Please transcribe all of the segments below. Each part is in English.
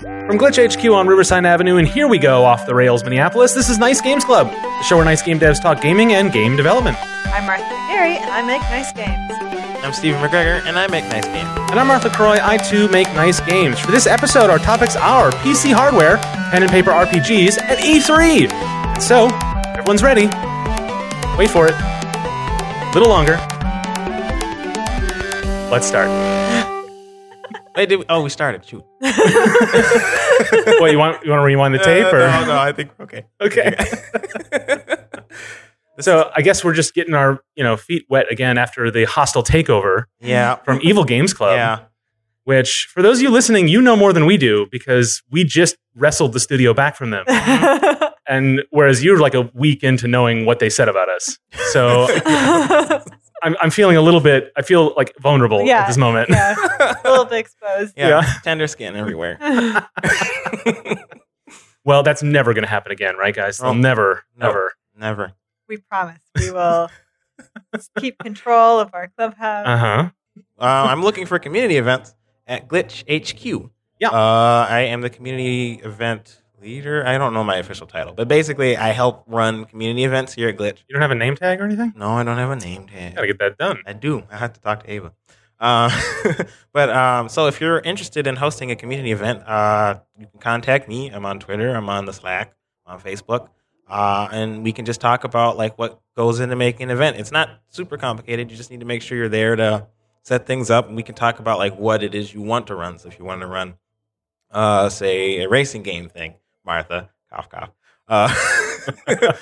From Glitch HQ on Riverside Avenue, and here we go off the rails, Minneapolis. This is Nice Games Club, the show where nice game devs talk gaming and game development. I'm Martha McGarry, and I make nice games. I'm Stephen McGregor, and I make nice games. And I'm Martha Croy. I too make nice games. For this episode, our topics are PC hardware, pen and paper RPGs, and E3. And so, everyone's ready. Wait for it. A little longer. Let's start. Wait, did we, oh, we started. Shoot. What you want? You want to rewind the tape, Uh, or no, no, I think okay. okay? so I guess we're just getting our you know feet wet again after the hostile takeover yeah, from Evil Games Club. yeah. Which, for those of you listening, you know more than we do because we just wrestled the studio back from them. And whereas you're like a week into knowing what they said about us. So I'm, I'm feeling a little bit, I feel like vulnerable Yeah, at this moment. yeah, a little bit exposed. Yeah, Yeah. tender skin everywhere. Well, that's never going to happen again, right, guys? They'll Oh, never, no. never. Never. we promise we will keep control of our clubhouse. Uh huh. Uh, I'm looking for community events at Glitch HQ. Yeah. Uh, I am the community event leader. I don't know my official title, but basically, I help run community events here at Glitch. You don't have a name tag or anything? No, I don't have a name tag. Gotta get that done. I do. I have to talk to Ava. Uh, but um, so if you're interested in hosting a community event, uh, you can contact me. I'm on Twitter. I'm on the Slack. I'm on Facebook. Uh, and we can just talk about like what goes into making an event. It's not super complicated. You just need to make sure you're there to set things up, and we can talk about like what it is you want to run. So if you want to run, uh, say a racing game thing, Martha, cough cough. Uh,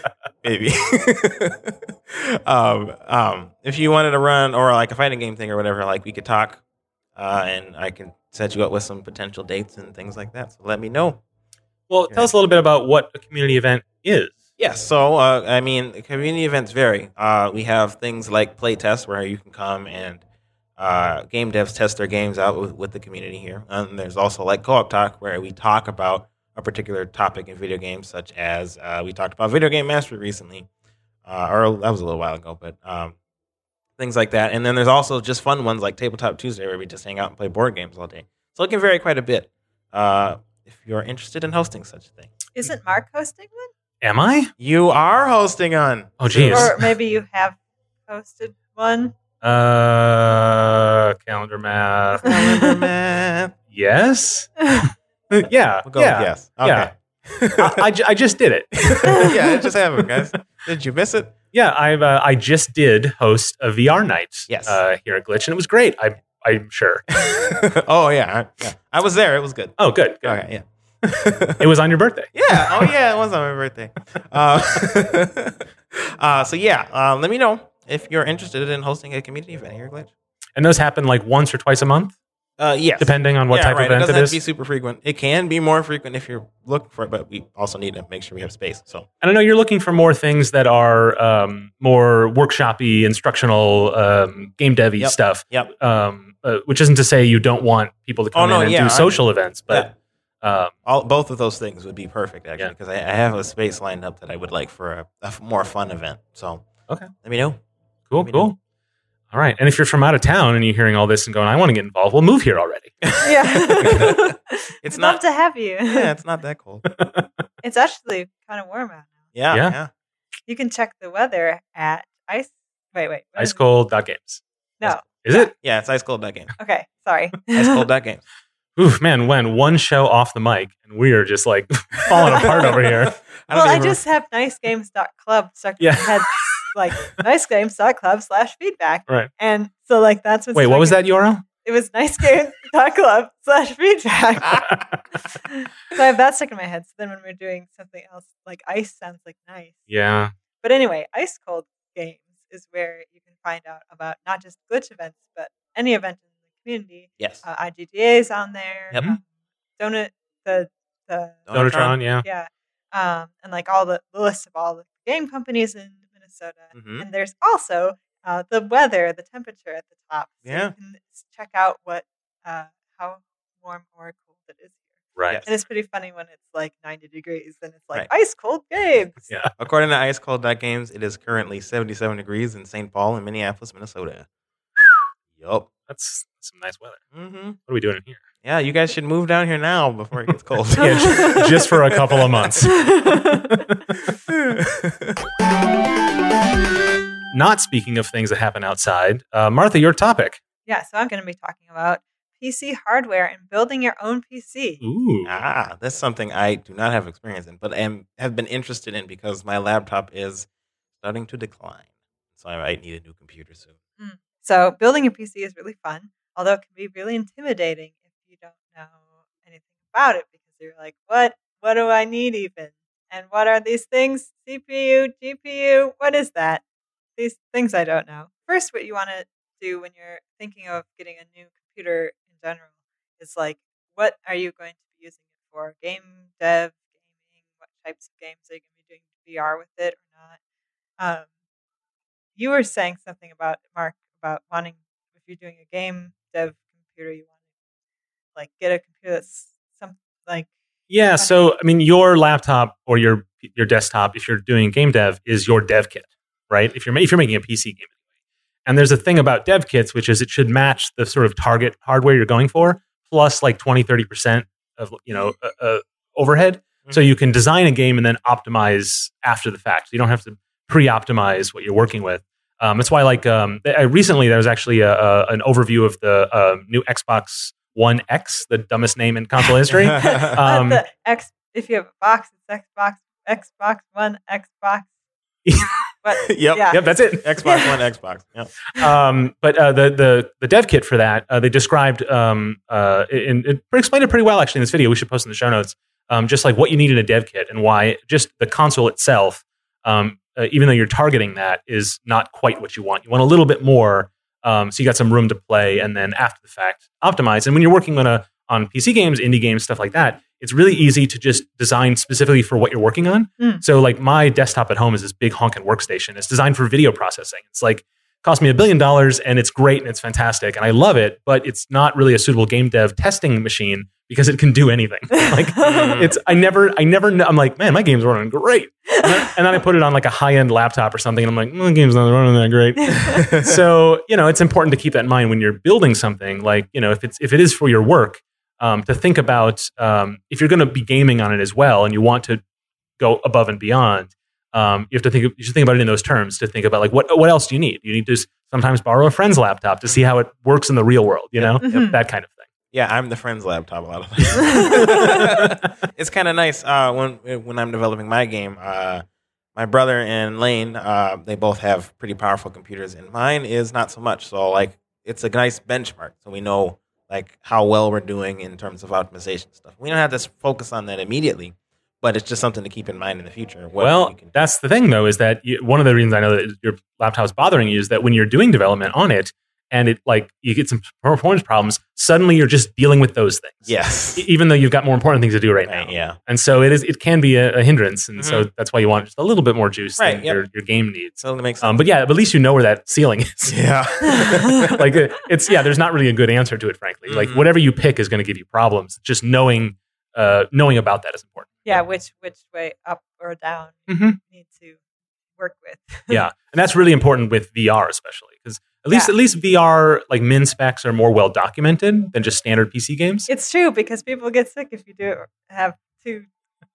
maybe. um, um, if you wanted to run or like a fighting game thing or whatever, like we could talk, uh, and I can set you up with some potential dates and things like that. So let me know. Well, tell us a little bit about what a community event is. Yes. So, uh, I mean, community events vary. Uh, we have things like play tests where you can come and uh, game devs test their games out with, with the community here. And there's also like co-op talk where we talk about a particular topic in video games, such as uh, we talked about video game mastery recently, uh, or that was a little while ago, but um, things like that. And then there's also just fun ones like Tabletop Tuesday where we just hang out and play board games all day. So it can vary quite a bit. Uh, if you're interested in hosting such a thing, Isn't Mark hosting one? Am I? you are hosting on. Oh, geez. Or maybe you have hosted one? Uh, calendar math. Calendar math. yes. yeah. We'll go yeah. yes. Okay. Yeah. I, I, I just did it. yeah, it just happened, guys. Did you miss it? Yeah, I've uh, I just did host a VR night. Yes. Uh, here at Glitch, and it was great. I I'm sure. oh yeah, I- yeah. I was there. It was good. Oh, good. good. Okay, yeah. It was on your birthday. yeah. Oh yeah, it was on my birthday. Uh, uh, so yeah, uh, let me know if you're interested in hosting a community event here, at Glitch. And those happen like once or twice a month, Uh, yes. depending on what yeah, type right. of event it doesn't it have to be super frequent. It can be more frequent if you're looking for it, but we also need to make sure we have space. So and I know you're looking for more things that are um, more workshoppy, instructional, um, game devy Yep. stuff. Yep. Um, uh, which isn't to say you don't want people to Oh, come no, in and yeah, do I- social events, but um, all both of those things would be perfect actually Yeah. because I, I have a space lined up that I would like for a more fun event. So Okay. let me know. cool, me cool. know. All right. And if you're from out of town and you're hearing all this and going, I want to get involved, well, move here already. yeah. It's We'd love not. to have you. Yeah, it's not that cold. It's actually kind of warm out now. Yeah, Yeah. yeah. You can check the weather at ice. Wait, wait. what Ice cold dot games. No. Is it? Yeah, it's ice cold that game. Okay, sorry. Ice cold that game. Oof, man, when one show off the mic and we are just like falling apart over here. I don't well, I just have nicegames.club stuck Yeah. in my head, like nicegames.club slash feedback. Right. And so, like, that's what's Wait, what was that URL? It was nicegames.club slash feedback. so I have that stuck in my head. So then when we're doing something else, like ice sounds like nice. yeah. But anyway, Ice Cold Games is where you can find out about not just glitch events, but any event in the community. yes. Uh, IGDA is on there. Yep. Um, Donut, the the Donatron, yeah. yeah, um, and like all the, the list of all the game companies in Minnesota. Mhm. And there's also uh, the weather, the temperature at the top. So Yeah. you can check out what uh, how warm or cold it is here. Right. And it's pretty funny when it's like 90 degrees and it's like Right. ice cold games. Yeah. According to Ice Cold Dot Games, it is currently 77 degrees in St. Paul and Minneapolis, Minnesota. yup. That's some nice weather. Mm-hmm. What are we doing in here? Yeah, you guys should move down here now before it gets cold. Yeah, just for a couple of months. Not speaking of things that happen outside, uh, Martha, your topic. yeah, so I'm going to be talking about PC hardware and building your own PC. Ooh. ah, that's something I do not have experience in, but am have been interested in because my laptop is starting to decline. So I might need a new computer soon. So building a PC is really fun, although it can be really intimidating if you don't know anything about it because you're like, what? What do I need even? And what are these things? CPU, GPU, what is that? These things I don't know. First, what you want to do when you're thinking of getting a new computer in general is like, what are you going to be using it for? Game dev, gaming, what types of games are you going to be doing VR with it or not? Um, you were saying something about Mark about wanting if you're doing a game dev computer, you want to like get a computer that's some like Yeah, so I mean, your laptop or your your desktop, if you're doing game dev, is your dev kit, right? If you're if you're making a PC game, and there's a thing about dev kits, which is it should match the sort of target hardware you're going for, plus like 20, 30 percent of you know uh, uh, overhead, so you can design a game and then optimize after the fact. You don't have to pre-optimize what you're working with. Um, that's why, like, um, I, recently there was actually a, a, an overview of the uh, new Xbox One X, the dumbest name in console history. Um, the X. If you have a box, it's Xbox, Xbox One, Xbox. but yep. yeah, Yep, that's it. Xbox One, Xbox. Yep. um, but uh, the the the dev kit for that uh, they described um, uh, in, it explained it pretty well actually in this video. We should post in the show notes um, just like what you need in a dev kit and why just the console itself, um, uh, even though you're targeting that, is not quite what you want. You want a little bit more, um, so you got some room to play, and then after the fact optimize. And when you're working on a on PC games, indie games, stuff like that, it's really easy to just design specifically for what you're working on. Mm. So like my desktop at home is this big honking workstation. It's designed for video processing. It's like cost me a billion dollars and it's great and it's fantastic and I love it, but it's not really a suitable game dev testing machine because it can do anything. like it's I never I never I'm like, man, my game's running great. And then, and then I put it on like a high-end laptop or something and I'm like, my game's not running that great. so, you know, it's important to keep that in mind when you're building something like, you know, if it's if it is for your work, um, to think about um, if you're going to be gaming on it as well and you want to go above and beyond um, you have to think you should think about it in those terms to think about like what what else do you need you need to sometimes borrow a friend's laptop to see how it works in the real world you know Mhm. that kind of thing Yeah, I'm the friend's laptop a lot of times. it's kind of nice uh, when when I'm developing my game. Uh, my brother and Lane, uh, they both have pretty powerful computers, and mine is not so much. So like, it's a nice benchmark, so we know like how well we're doing in terms of optimization stuff. We don't have to focus on that immediately, but it's just something to keep in mind in the future. well that's the thing though is that you, one of the reasons i know that your laptop is bothering you is that when you're doing development on it and it like you get some performance problems suddenly you're just dealing with those things yes, even though you've got more important things to do right, right, now yeah. and so it is it can be a, a hindrance and so Mhm. that's why you want just a little bit more juice Right, than yep. your, your game needs So it makes sense. um, but yeah but at least you know where that ceiling is yeah, like uh, it's yeah there's not really a good answer to it frankly like Mhm. whatever you pick is going to give you problems just knowing uh knowing about that is important yeah, which which way up or down Mhm. you need to work with. yeah and that's really important with vr especially because at least Yeah. at least vr like min specs are more well documented than just standard pc games It's true because people get sick if you do have too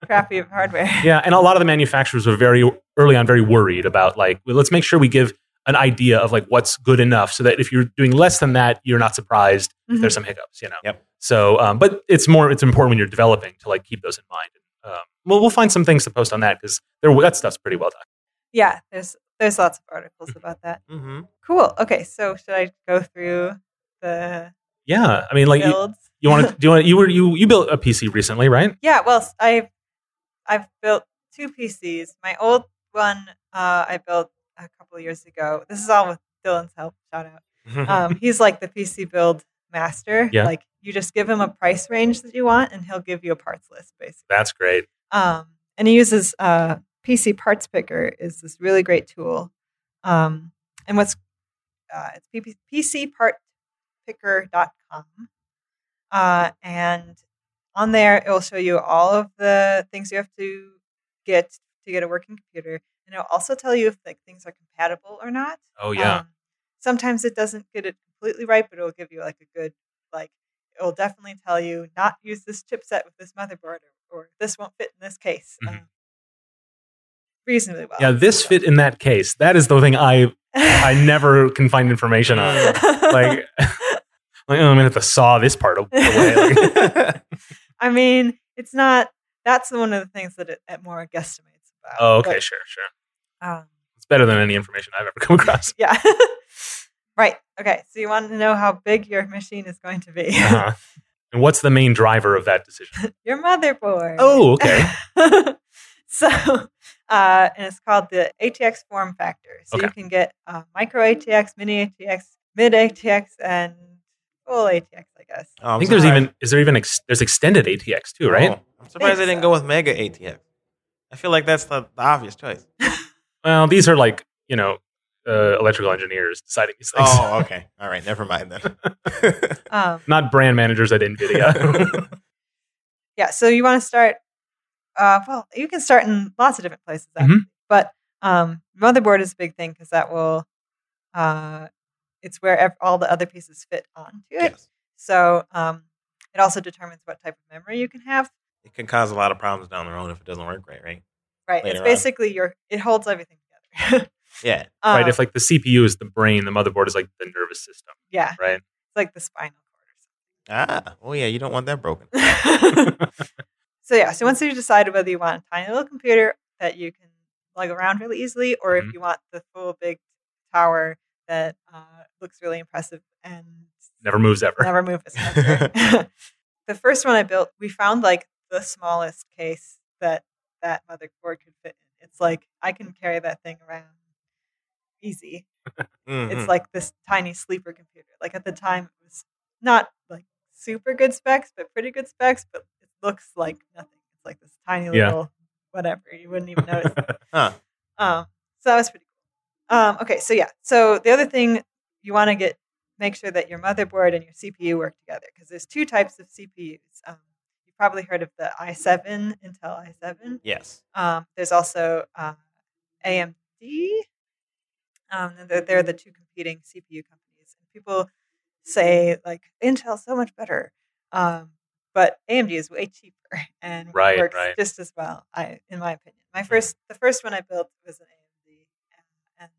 crappy of hardware. yeah and a lot of the manufacturers were very early on very worried about like well, let's make sure we give an idea of like what's good enough so that if you're doing less than that you're not surprised if there's some hiccups you know Yep. so um, but it's more it's important when you're developing to like keep those in mind um, well we'll find some things to post on that because that stuff's pretty well done Yeah, there's there's lots of articles about that. hmm Cool. Okay, so should I go through the yeah i mean like you, builds? you want to do you want you were you you built a pc recently right Yeah, well, I've I've built two PCs. My old one uh, I built a couple of years ago. This is all with Dylan's help. Shout out. Um, he's like the PC build master. Yeah. Like you just give him a price range that you want, and he'll give you a parts list, basically. that's great Um, and he uses uh, PC Parts Picker is this really great tool. Um, and what's uh, it's PCPartPicker.com. Uh, and on there, it will show you all of the things you have to get to get a working computer. And it'll also tell you if like things are compatible or not. oh yeah Um, sometimes it doesn't get it completely right, but it'll give you like a good like it will definitely tell you not use this chipset with this motherboard, or, or this won't fit in this case. Mhm. Um, reasonably well. Yeah, this fit in that case. That is the thing I I never can find information on. Like, like oh, I'm gonna have to saw this part away. Like, I mean, it's not. That's one of the things that it, it more guesstimates about. oh, okay, but, sure, sure. um, It's better than any information I've ever come across. yeah. right. Okay. So you want to know how big your machine is going to be? Uh-huh. And what's the main driver of that decision? your motherboard. Oh, okay. so, uh, and it's called the ATX form factor. So you can get uh, micro ATX, mini ATX, mid ATX, and full ATX, I guess. Oh, I I'm think there's even is there even ex, there's extended ATX too, right? Oh, I'm surprised they didn't go with Mega ATX. I feel like that's the, the obvious choice. Well, these are like you know uh, electrical engineers deciding these things, Oh, okay. All right. Never mind then. Um, not brand managers at Nvidia. yeah. So you want to start. Uh, well, you can start in lots of different places, Mhm. but um, motherboard is a big thing because that will. Uh, it's where ev- all the other pieces fit onto it. yes. So um, it also determines what type of memory you can have. It can cause a lot of problems down the road if it doesn't work right, right? Right. Later it's on. basically your. It holds everything together. Yeah. right? Um, If like the CPU is the brain, the motherboard is like the nervous system, yeah, right? it's like the spinal cord or something. Ah. Oh, yeah. You don't want that broken. so yeah. So once you've decided whether you want a tiny little computer that you can lug around really easily, or Mhm. if you want the full big tower that uh, looks really impressive and Never moves ever. never moves. much. the first one I built, we found like the smallest case that that motherboard could fit in. It's like I can carry that thing around easy. Mhm. It's like this tiny sleeper computer. Like at the time, it was not like super good specs, but pretty good specs. But looks like nothing. It's like this tiny Yeah. little whatever. You wouldn't even notice. huh. Um, so that was pretty cool. Um, okay, so yeah. So the other thing you want to get make sure that your motherboard and your CPU work together because there's two types of CPUs. Um, you've probably heard of the i7, Intel i7. Yes. Um, there's also uh, AMD. Um, they're, they're the two competing CPU companies. And people say like Intel's so much better, um, but AMD is way cheaper and Right, works right. just as well. I, in my opinion, my first the first one I built was an AMD, and, and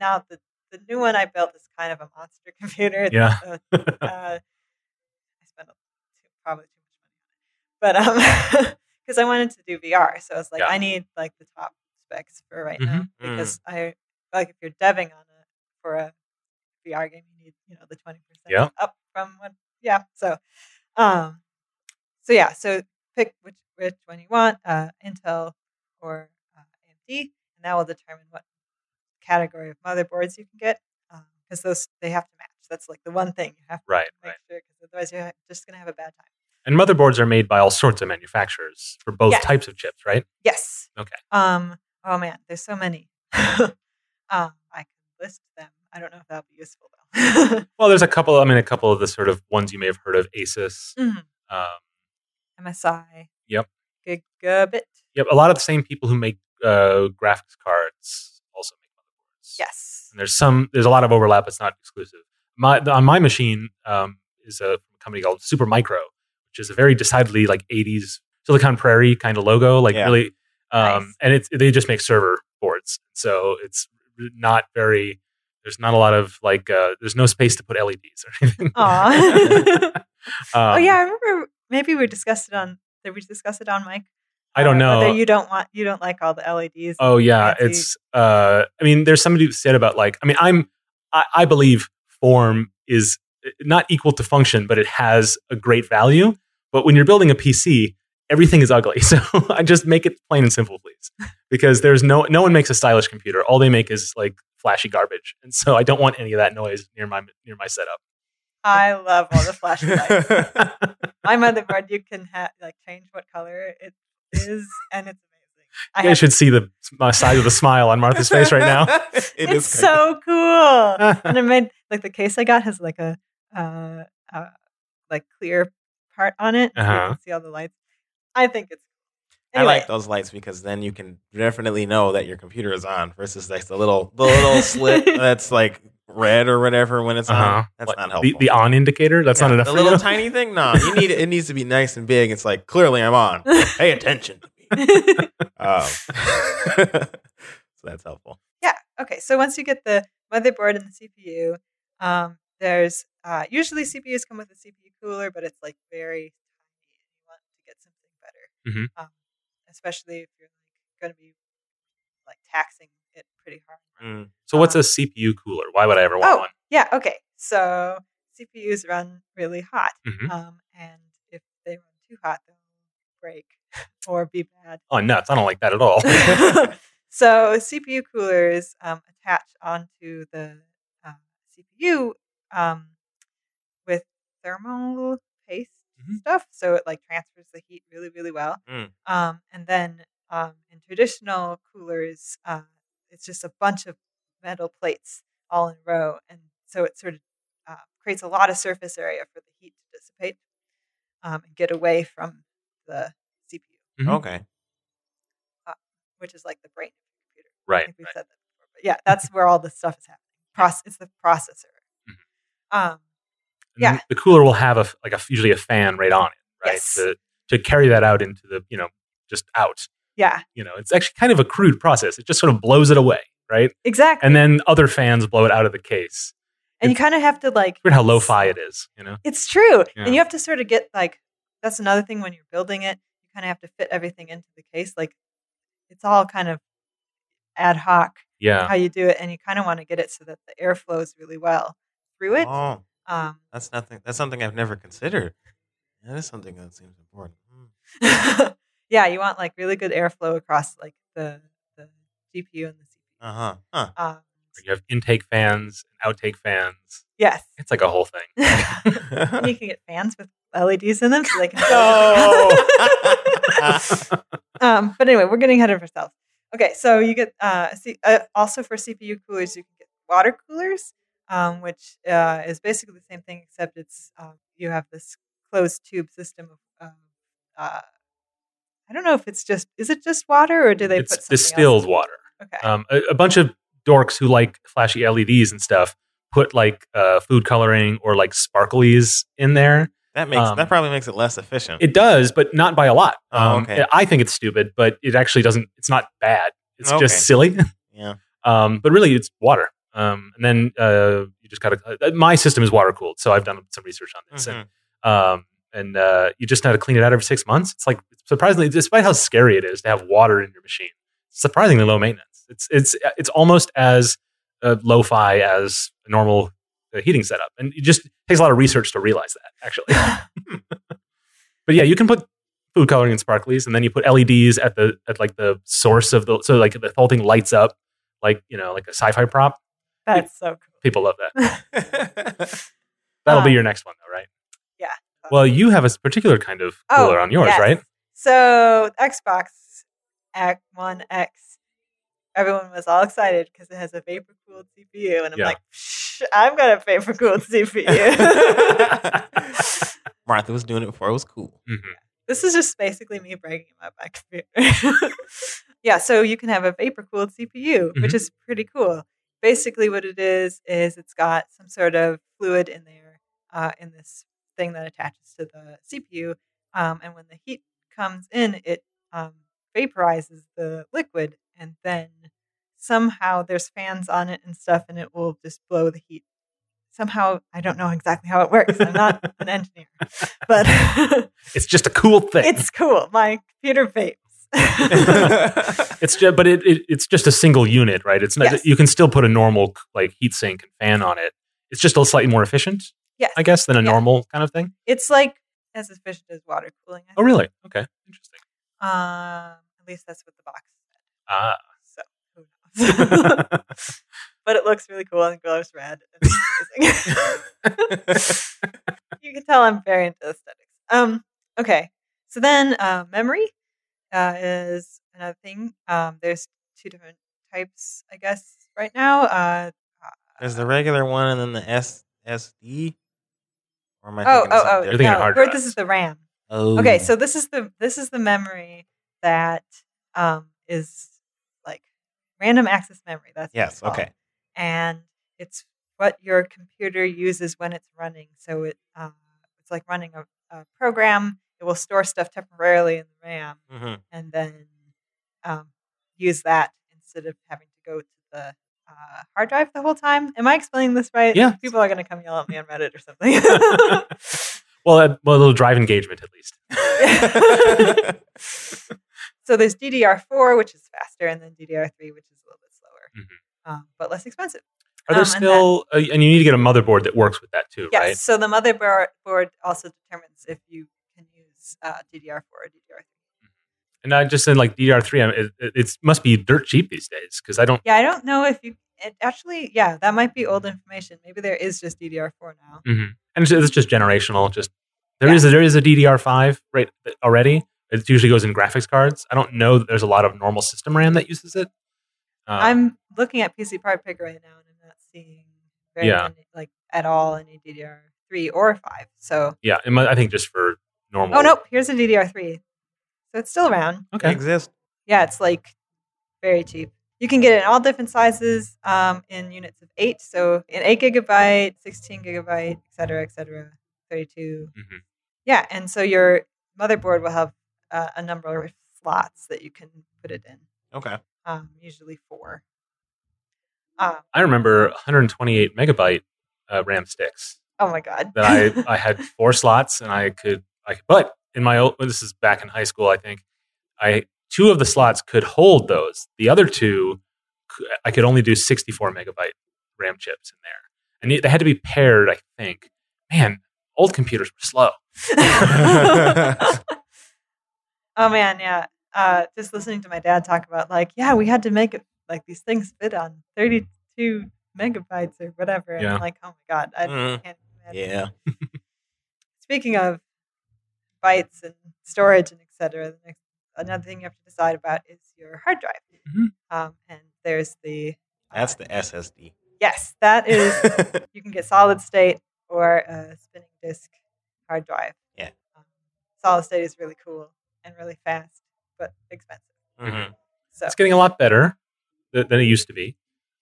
now the the new one I built is kind of a monster computer. Yeah. uh, uh, I spent a, too, probably too much money on it, but um, because I wanted to do VR, so I was like, Yeah. I need like the top specs for right now Mhm. Mm. because I like if you're deving on it for a VR game, you need you know the twenty percent Yeah. up from what yeah. So, um, so yeah, so pick which which one you want, uh, Intel or uh, AMD, and that will determine what category of motherboards you can get because those they have to match. That's like the one thing you have to Right, make right. sure because otherwise you're just gonna have a bad time. And motherboards are made by all sorts of manufacturers for both types of chips, right? Yes. Okay. Um. Oh man, there's so many. um. I can list them. I don't know if that'll be useful though. Well, there's a couple. I mean, a couple of the sort of ones you may have heard of: Asus. Mhm. Um, MSI. Yep. Gigabyte. yep, a lot of the same people who make uh, graphics cards also make motherboards. Yes. and there's some. There's a lot of overlap. It's not exclusive. My on my machine um, is a company called Super Micro, which is a very decidedly like '80s Silicon Prairie kind of logo, like Yeah. really. Um, Nice. And it's they just make server boards, so it's not very. There's not a lot of like. Uh, there's no space to put LEDs or anything. Aw. oh Um, yeah, I remember. Maybe we discussed it on. Did we discuss it on Mike? I don't Uh, know. Whether you don't want, you don't like all the LEDs. Oh yeah, fancy- it's. Uh, I mean, there's somebody who said about like. I mean, I'm. I, I believe form is not equal to function, but it has a great value. But when you're building a PC, everything is ugly. So I just make it plain and simple, please, because there's no no one makes a stylish computer. All they make is like flashy garbage, and so I don't want any of that noise near my near my setup. I love all the flashlights. My motherboard, you can ha- like change what color it is, and it's amazing. I You guys should see the my side of the smile on Martha's face right now. it it's is so cool. and I made like the case I got has like a uh, uh like clear part on it. So you Uh-huh. can see all the lights. I think it's I like those lights because then you can definitely know that your computer is on versus like the little the little slit that's like red or whatever when it's Uh-huh. on. That's What, not the, helpful. the on indicator. That's not enough. The for little you? tiny thing. No, you need it. needs to be nice and big. It's like clearly I'm on. Pay attention. to. Um, so that's helpful. Yeah. Okay. So once you get the motherboard and the CPU, um, there's uh, usually CPUs come with a CPU cooler, but it's like very tiny, you want to get something better, Mhm. um, especially if you're going to be like taxing it pretty hard. Mm. So what's a CPU cooler? Why would I ever want Oh. one? Yeah. Okay. So CPUs run really hot, Mhm. um, and if they run too hot, they'll break or be bad. Oh, nuts! I don't like that at all. so CPU coolers um, attach onto the uh, CPU um, with thermal paste Mhm. stuff, so it like transfers the heat really, really well. Mm. Um, and then um, in traditional coolers, uh, it's just a bunch of metal plates all in a row, and so it sort of uh, creates a lot of surface area for the heat to dissipate um, and get away from the CPU, Mhm. Okay. which is like the brain of the computer. I right. think we've said that before, but yeah, that's where all this stuff is happening. Proce- it's the processor. Mhm. Um, Yeah. The cooler will have a f- like a usually a fan right on it, right? Yes. To to carry that out into the you know just out. Yeah, You know, it's actually kind of a crude process. It just sort of blows it away, right? exactly. And then other fans blow it out of the case. and you kind of have to like Weird how lo-fi it is, you know? It's true. Yeah. And you have to sort of get like that's another thing when you're building it, you kind of have to fit everything into the case. Like it's all kind of ad hoc Yeah. how you do it and you kind of want to get it so that the air flows really well through it. Oh, Um that's nothing. That's something I've never considered. That is something that seems important. Mm. yeah, you want like really good airflow across like the the GPU and the CPU. Uh huh. Huh. Um You have intake fans and outtake fans. yes. It's like a whole thing. And you can get fans with LEDs in them so they can No. um, but anyway, we're getting ahead of ourselves. Okay, so you get uh, C- uh, also for CPU coolers, you can get water coolers, um, which uh, is basically the same thing except it's um, you have this closed tube system of. Um, I don't know if it's just is it just water or do they it's put something distilled else? water. Okay, Um, a, a bunch of dorks who like flashy LEDs and stuff put like uh, food coloring or like sparklies in there. that makes Um, that probably makes it less efficient. It does, but not by a lot. Oh, Um, okay. I think it's stupid, but it actually doesn't. It's not bad. It's Okay. just silly. yeah. Um, but really, it's water. Um, and then uh, you just gotta. Uh, my system is water cooled, so I've done some research on this. Mhm. And, um, and uh, you just have to clean it out every six months. It's like surprisingly, despite how scary it is to have water in your machine, surprisingly low maintenance. It's it's it's almost as uh, lo-fi as a normal uh, heating setup, and it just takes a lot of research to realize that actually. but yeah, you can put food coloring and sparklies, and then you put LEDs at the at like the source of the so like the whole thing lights up like you know like a sci-fi prop. that's so cool. People love that. That'll be Um, your next one though, right? Yeah. Well, you have a particular kind of Oh, cooler on yours, yes. right? So Xbox X One X, everyone was all excited because it has a vapor cooled CPU, and I'm Yeah. like, Psh, I've got a vapor cooled CPU. Martha was doing it before it was cool. hmm this is just basically me bragging about my computer. yeah, so you can have a vapor cooled CPU, which Mhm. is pretty cool. Basically, what it is is it's got some sort of fluid in there uh, in this thing that attaches to the CPU, um, and when the heat comes in, it um, vaporizes the liquid, and then somehow there's fans on it and stuff, and it will just blow the heat. Somehow, I don't know exactly how it works. I'm not an engineer, but It's just a cool thing. it's cool. My computer vapes. It's just, but it, it it's just a single unit, right? It's not. Yes. You can still put a normal like heat sink and fan on it. It's just a slightly more efficient, yes. I guess, than a Yeah. normal kind of thing. It's like as efficient as water cooling. I Oh, really? Okay, interesting. think. Um, at least that's what the box said. Ah, So who knows? but it looks really cool and it glows red. It's amazing. you can tell I'm very into aesthetics. Um, okay. So then uh, memory uh, is another thing. Um, there's two different types, I guess, right now. Uh, There's the regular one and then the S SD. Or am I oh, thinking oh, oh, You're thinking no, hard or drives. this is the RAM. Oh. Okay, so this is the this is the memory that um, is like random access memory. That's yes, called. okay. and it's what your computer uses when it's running. So it uh, it's like running a, a program. It will store stuff temporarily in the RAM hmm and then um, use that instead of having to go to the uh, hard drive the whole time. Am I explaining this right? Yeah. People are going to come yell at me on Reddit or something. well, uh, well, a little drive engagement at least. so there's DDR4, which is faster, and then DDR3, which is a little bit slower, Mhm. um, but less expensive. Are there Um, and still? uh, and you need to get a motherboard that works with that too, Yes. right? So the motherboard board also determines if you can use uh, DDR4 or DDR3. And I just said like DDR3. I mean, it, it, must be dirt cheap these days because I don't. Yeah, I don't know if you. It actually, yeah, that might be old information. Maybe there is just DDR4 now. mhm. And it's, it's just generational. Just there Yeah. is a, there is a DDR5 right already. It usually goes in graphics cards. I don't know that there's a lot of normal system RAM that uses it. Uh, I'm looking at PC Part Picker right now, and I'm not seeing very Yeah. many, like at all any DDR3 or 5. So, yeah, I think just for normal. oh nope, here's a DDR3. So it's still around. Okay. exist. Yeah, it's like very cheap. You can get it in all different sizes um, in units of eight. So in eight gigabyte, 16 gigabyte, et cetera, et cetera, 32. Mhm. Yeah, and so your motherboard will have uh, a number of slots that you can put it in, Okay. um, usually four. Um, I remember 128 megabyte uh, RAM sticks. oh my God. that I I had four slots and I could I could, but in my old this is back in high school I think I two of the slots could hold those the other two I could only do 64 megabyte RAM chips in there and they had to be paired I think man old computers were slow oh man, yeah. Uh, just listening to my dad talk about like, yeah, we had to make it like these things fit on 32 megabytes or whatever. And Yeah. I'm like, oh my god, I Mhm. can't imagine. Yeah. Speaking of bytes and storage and etc., the next another thing you have to decide about is your hard drive. Mhm. Um, and there's the That's uh, the SSD. yes, that is you can get solid state or a spinning disk hard drive. Yeah. Um, solid state is really cool and really fast, but expensive. Mhm. So it's getting a lot better th- than it used to be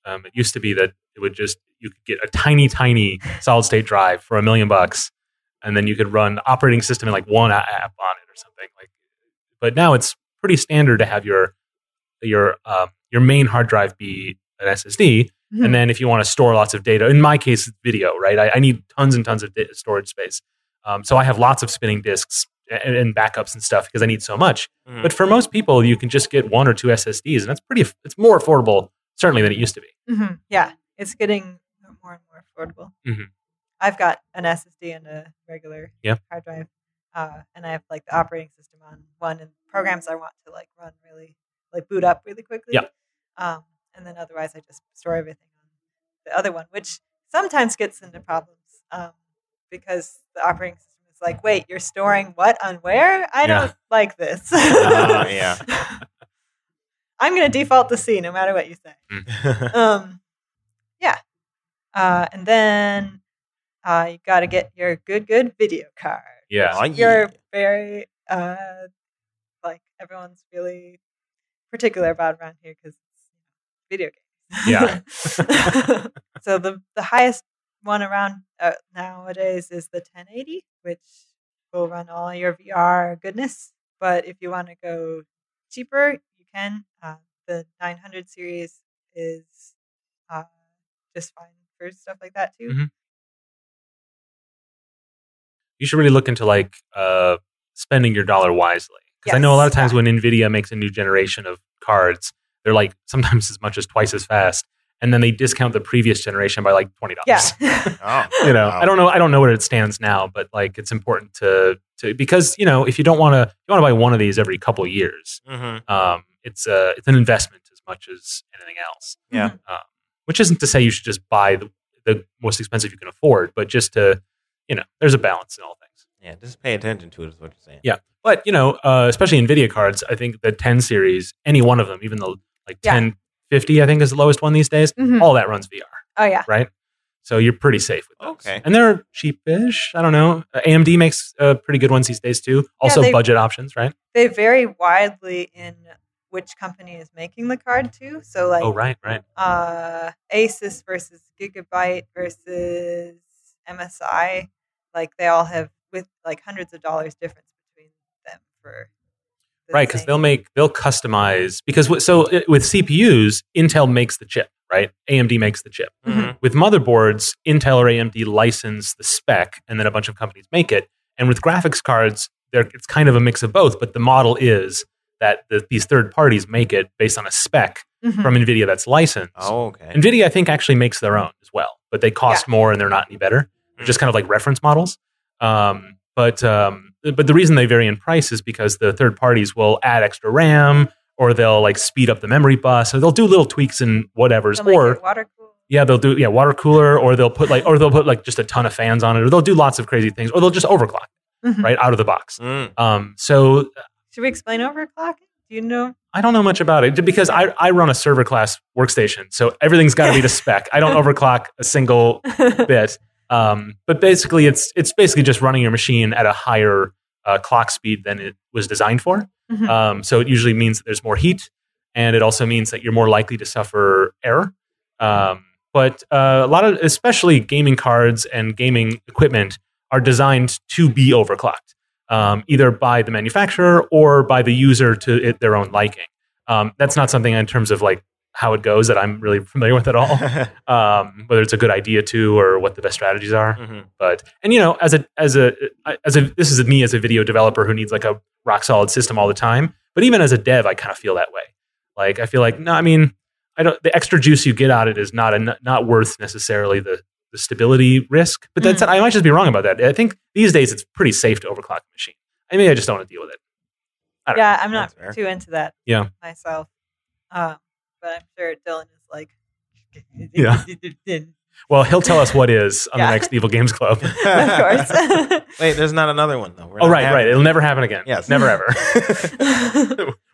um, it used to be that it would just you could get a tiny tiny solid state drive for a million bucks and then you could run operating system in like one app on it or something like but now it's pretty standard to have your your um, your main hard drive be an ssd Mhm. and then if you want to store lots of data in my case it's video right i, I need tons and tons of da- storage space um, so i have lots of spinning disks and, and backups and stuff because i need so much Mhm. but for most people you can just get one or two ssds and that's pretty it's more affordable certainly than it used to be Mhm. Yeah, it's getting more and more affordable. I've got an SSD and a regular Yeah. hard drive, uh, and I have like the operating system on one and programs I want to like run really, like boot up really quickly. Yeah. Um, and then otherwise I just store everything on the other one, which sometimes gets into problems um, because the operating system is like, wait, you're storing what on where? I Yeah. don't like this. Ah, yeah. I'm going to default to C no matter what you say um, yeah. Uh, and then uh, you got to get your good, good video card. yeah You're very, uh, like, everyone's really particular about around here because video games. Yeah. so the, the highest one around uh, nowadays is the 1080, which will run all your VR goodness. But if you want to go cheaper, you can. Uh, the 900 series is uh, just fine for stuff like that too. Mhm. You should really look into like uh, spending your dollar wisely because I know a lot of times yeah. when Nvidia makes a new generation of cards, they're like sometimes as much as twice as fast, and then they discount the previous generation by like twenty dollars. Yeah. oh. you know, Wow. I don't know, I don't know where it stands now, but like it's important to to because you know if you don't want to, you want to buy one of these every couple of years. Mhm. Um, it's a it's an investment as much as anything else. Yeah. Um, which isn't to say you should just buy the, the most expensive you can afford, but just to you know, there's a balance in all things. Yeah, just pay attention to it, is what you're saying. Yeah. But you know, uh, especially Nvidia cards, I think the 10 series, any one of them, even the like Yeah. 1050, I think is the lowest one these days. Mhm. All that runs VR, Oh, yeah. right? So you're pretty safe with those. Okay. And they're cheapish. I don't know. Uh, AMD makes uh, pretty good ones these days too. Also they- budget options, right? They vary widely in which company is making the card too. So like oh, right, right. uh, Asus versus Gigabyte versus MSI, like they all have with like hundreds of dollars difference between them for the Right, because they'll make they'll customize because w- so it, with CPUs, Intel makes the chip, right? AMD makes the chip. Mhm. With motherboards, Intel or AMD license the spec, and then a bunch of companies make it. And with graphics cards, there it's kind of a mix of both. But the model is that the, these third parties make it based on a spec Mhm. from NVIDIA that's licensed. Oh, okay. NVIDIA, I think, actually makes their own as well, but they cost more and they're not any better. They're just kind of like reference models. Um, but um, but the reason they vary in price is because the third parties will add extra RAM or they'll like speed up the memory bus or they'll do little tweaks and whatever's They'll or water cooled. yeah they'll do yeah water cooler or they'll put like or they'll put like just a ton of fans on it or they'll do lots of crazy things or they'll just overclock Mhm. right out of the box. Mm. Um, so Should we explain overclocking? Do you know? I don't know much about it because I, I run a server class workstation, so everything's got to be to spec. I don't overclock a single bit. Um, but basically, it's it's basically just running your machine at a higher uh, clock speed than it was designed for. Mhm. Um, so it usually means that there's more heat, and it also means that you're more likely to suffer error. Um, but uh, a lot of, especially gaming cards and gaming equipment, are designed to be overclocked, um, either by the manufacturer or by the user to it, their own liking. Um, that's not something in terms of like how it goes that I'm really familiar with at all. um, whether it's a good idea to or what the best strategies are. Mhm. But and you know, as a as a as a this is me as a video developer who needs like a rock solid system all the time. But even as a dev, I kind of feel that way. Like I feel like no, I mean, I don't. The extra juice you get out of it is not a, not worth necessarily the the stability risk. But that's I might just be wrong about that. I think these days it's pretty safe to overclock a machine. I mean, I just don't want to deal with it. I don't Yeah, I'm not too into that. Yeah. myself. Um, but I'm sure Dylan is like. Yeah. Well, he'll tell us what is on Yeah. the next Evil Games Club. of course. Wait, there's not another one though. We're oh, right, having- right. It'll never happen again. Yes. never ever.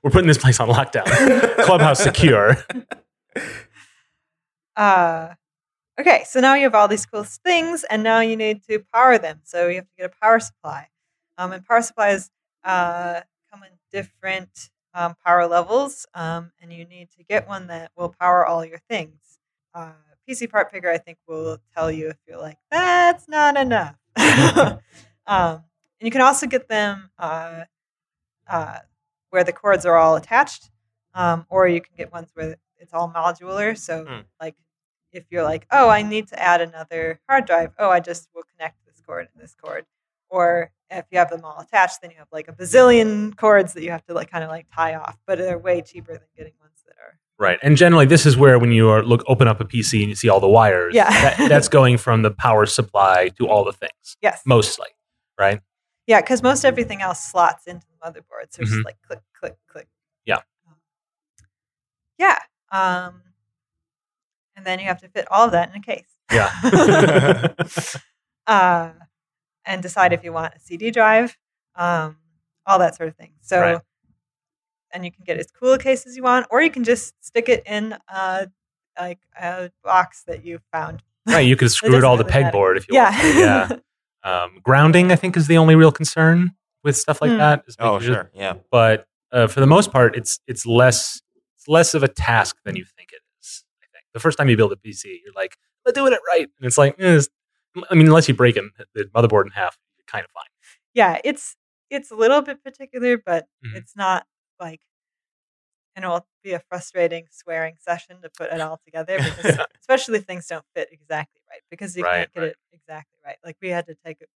We're putting this place on lockdown. Clubhouse secure. Uh, okay, so now you have all these cool things, and now you need to power them. So you have to get a power supply. Um, and power supplies uh, come in different um, power levels, um, and you need to get one that will power all your things. Uh, PC Part Picker, I think, will tell you if you're like, that's not enough. um, and you can also get them uh, uh, where the cords are all attached, um, or you can get ones where it's all modular. So, Hmm. like, if you're like, oh, I need to add another hard drive, oh, I just will connect this cord and this cord. Or if you have them all attached, then you have like a bazillion cords that you have to like kind of like tie off, but they're way cheaper than getting ones that are. Right. And generally, this is where when you are look open up a PC and you see all the wires, Yeah. that, that's going from the power supply to all the things, Yes. mostly. Right. Yeah, because most everything else slots into the motherboard. So it's Mhm. just like click, click, click. Yeah. Um, yeah. Um, and then you have to fit all of that in a case. Yeah. uh, and decide if you want a CD drive, um, all that sort of thing. So, Right. and you can get as cool a case as you want, or you can just stick it in a, like a box that you found. right. You could screw it, doesn't all to pegboard if you Yeah. want. to, Yeah. Um, grounding, I think, is the only real concern with stuff like Hmm. that. is Oh, sure- sure. Yeah. But uh, for the most part, it's it's less it's less of a task than you think it is. I think the first time you build a PC, you're like, "We're doing it right," and it's like, eh, it's- I mean, unless you break the motherboard in half, you're kind of fine. yeah, it's it's a little bit particular, but Mhm. it's not like, and it'll be a frustrating swearing session to put it all together because especially if things don't fit exactly right because you Right, can't get right. it exactly right. Like we had to take it.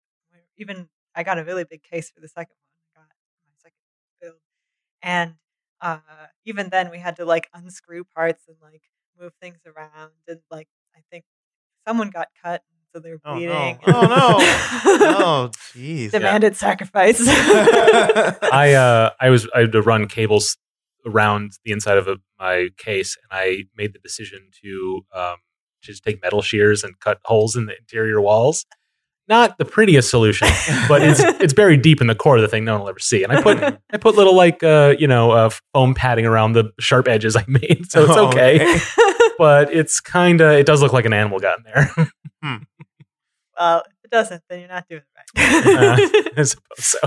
Even I got a really big case for the second one. I got my second build, and uh, even then we had to like unscrew parts and like move things around and like I think someone got cut so they're Oh, no. Oh, no. Oh, jeez. Demanded sacrifice. I uh, I was I had to run cables around the inside of a, my case, and I made the decision to um, just take metal shears and cut holes in the interior walls. Not the prettiest solution, but it's it's buried deep in the core of the thing. No one will ever see. And I put I put little like uh, you know uh, foam padding around the sharp edges I made, so it's Oh, okay. Okay. But it's kind of it does look like an animal got in there. well, if it doesn't, then you're not doing it Uh, right. I suppose so.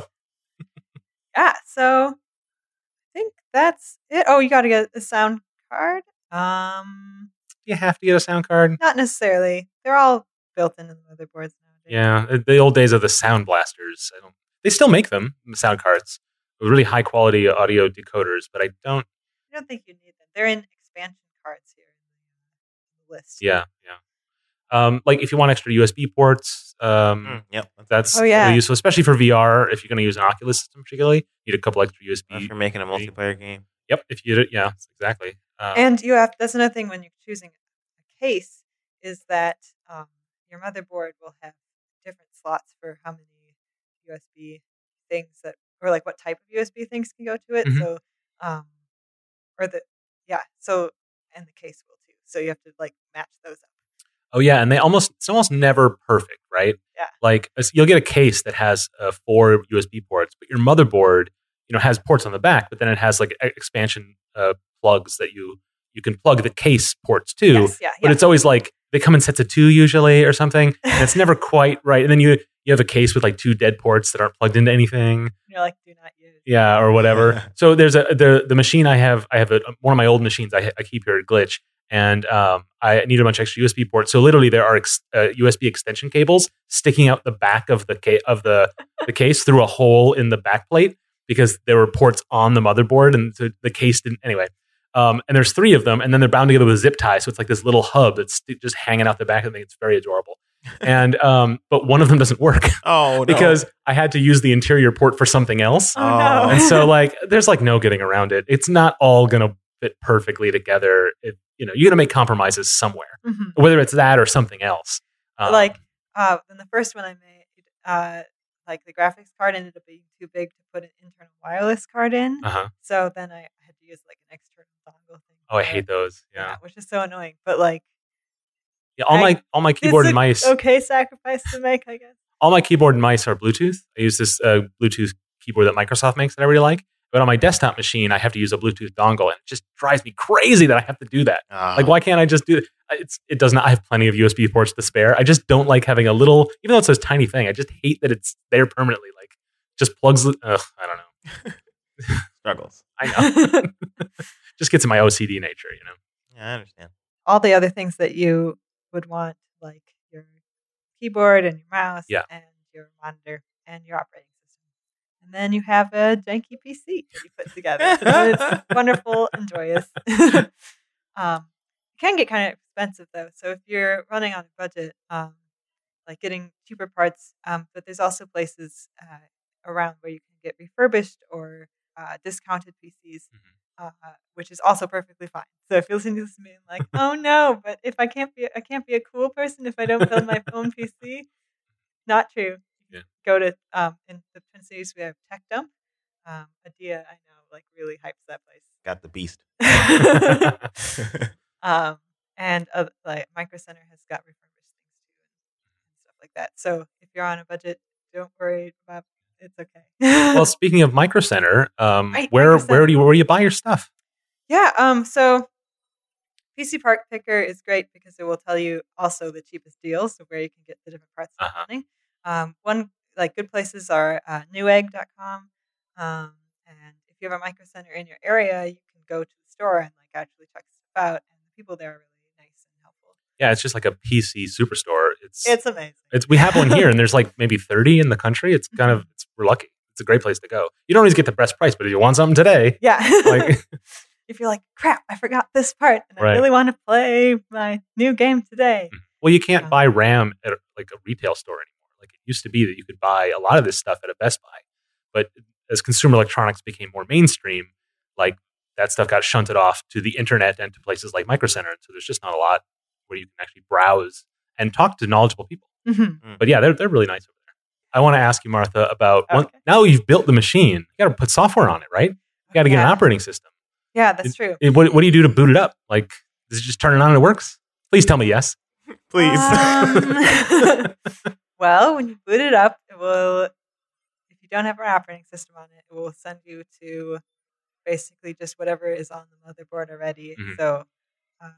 yeah. So I think that's it. Oh, you got to get a sound card. Um, You have to get a sound card. not necessarily. They're all built into the motherboards nowadays. Yeah, uh, the old days of the sound blasters. I don't. They still make them sound cards really high quality audio decoders, but I don't. I don't think you need them. They're in expansion cards here in the list. Yeah, yeah. Um, like if you want extra USB ports, um, Mm, yep. that's Oh, yeah. really useful, especially for VR. If you're going to use an Oculus system, particularly, you need a couple extra USB. If you're making a multiplayer game. Yep, if you do, yeah, exactly. Um, And you have that's another thing when you're choosing a case is that um, your motherboard will have different slots for how many USB things that or like what type of USB things can go to it. Mhm. So um or the yeah, so and the case will too. So you have to like match those up. Oh yeah, and they almost it's almost never perfect, right? Yeah. Like you'll get a case that has uh, four USB ports, but your motherboard, you know, has ports on the back, but then it has like expansion uh, plugs that you you can plug the case ports to. Yes, yeah, But yeah. it's always like they come in sets of two usually or something, and it's never quite right. And then you you have a case with like two dead ports that aren't plugged into anything. you're like do not use. Yeah, or whatever. so there's a the the machine I have. I have a, one of my old machines I, I keep here at Glitch, and um, I need a bunch of extra USB ports. So literally, there are ex, uh, USB extension cables sticking out the back of the ca- of the the case through a hole in the back plate because there were ports on the motherboard, and so the case didn't. Anyway, um, and there's three of them, and then they're bound together with a zip tie. So it's like this little hub that's just hanging out the back of the thing. It's very adorable. and um, but one of them doesn't work Oh, no. because I had to use the interior port for something else. Oh, no. And so like there's like no getting around it. It's not all gonna fit perfectly together. It, you know, you're gonna make compromises somewhere, Mhm. whether it's that or something else. Um, like uh in the first one I made, uh like the graphics card ended up being too big to put an internal wireless card in. uh-huh. So then I had to use like an external dongle thing. Oh, I hate it. those. Yeah, which is so annoying. But like, yeah. All I- my all my keyboard and mice, okay sacrifice to make, I guess. all my keyboard and mice are Bluetooth. I use this uh, Bluetooth keyboard that Microsoft makes that I really like. But on my desktop machine, I have to use a Bluetooth dongle, and it just drives me crazy that I have to do that. Ah. Like, why can't I just do it? It's, it does not. I have plenty of USB ports to spare. I just don't like having a little, even though it's this tiny thing. I just hate that it's there permanently. Like, just plugs. Ugh, I don't know. struggles. I know. just gets in my OCD nature, you know. Yeah, I understand. All the other things that you would want, like your keyboard and your mouse Yeah. and your monitor and your operating system. And then you have a janky PC that you put together. and it's wonderful and joyous. um, it can get kind of expensive though. So if you're running on a budget, um, like getting cheaper parts, um, but there's also places uh, around where you can get refurbished or uh, discounted PCs, uh, which is also perfectly fine. So if you're listening to this and being like, "Oh no," but if I can't be, I can't be a cool person if I don't build my own PC. Not true. Yeah. Go to um, in the Twin Cities. We have Tech Dump. Um, Adia, I know, like really hypes that place. Got the beast. um, and uh, like Micro Center has got refurbished things too and stuff like that. So if you're on a budget, don't worry about it's okay. well, speaking of Micro Center, um, Right, where Micro Center. where do you where do you buy your stuff? yeah. Um. So PC Part Picker is great because it will tell you also the cheapest deals so where you can get the different parts that Uh-huh. are running. Um. One like good places are uh, Newegg.com. Um. And if you have a Micro Center in your area, you can go to the store and like actually check stuff out, and the people there are really nice and helpful. Yeah, it's just like a PC superstore. It's It's amazing. It's we have one here, and there's like maybe thirty in the country. It's kind of it's, we're lucky. It's a great place to go. You don't always get the best price, but if you want something today, Yeah. like if you're like, crap, I forgot this part and Right. I really want to play my new game today. well, you can't Yeah. buy RAM at like a retail store anymore. Like it used to be that you could buy a lot of this stuff at a Best Buy, but as consumer electronics became more mainstream, like that stuff got shunted off to the internet and to places like Micro Center. So there's just not a lot where you can actually browse and talk to knowledgeable people. Mhm. But yeah, they're they're really nice over there. I want to ask you, Martha, about one, now you've built the machine. You got to put software on it, right? You got to get an operating system. Yeah, that's true. Eh, What, what do you do to boot it up? Like, does it just turn it on and it works? Please tell me yes. Please. Um, well, when you boot it up, it will, if you don't have an operating system on it, it will send you to basically just whatever is on the motherboard already. Mhm. So,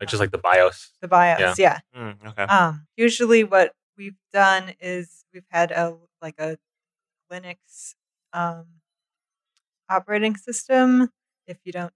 It's just like the BIOS. the BIOS, yeah. Mm, okay. Um, usually, what we've done is we've had a like a Linux um, operating system if you don't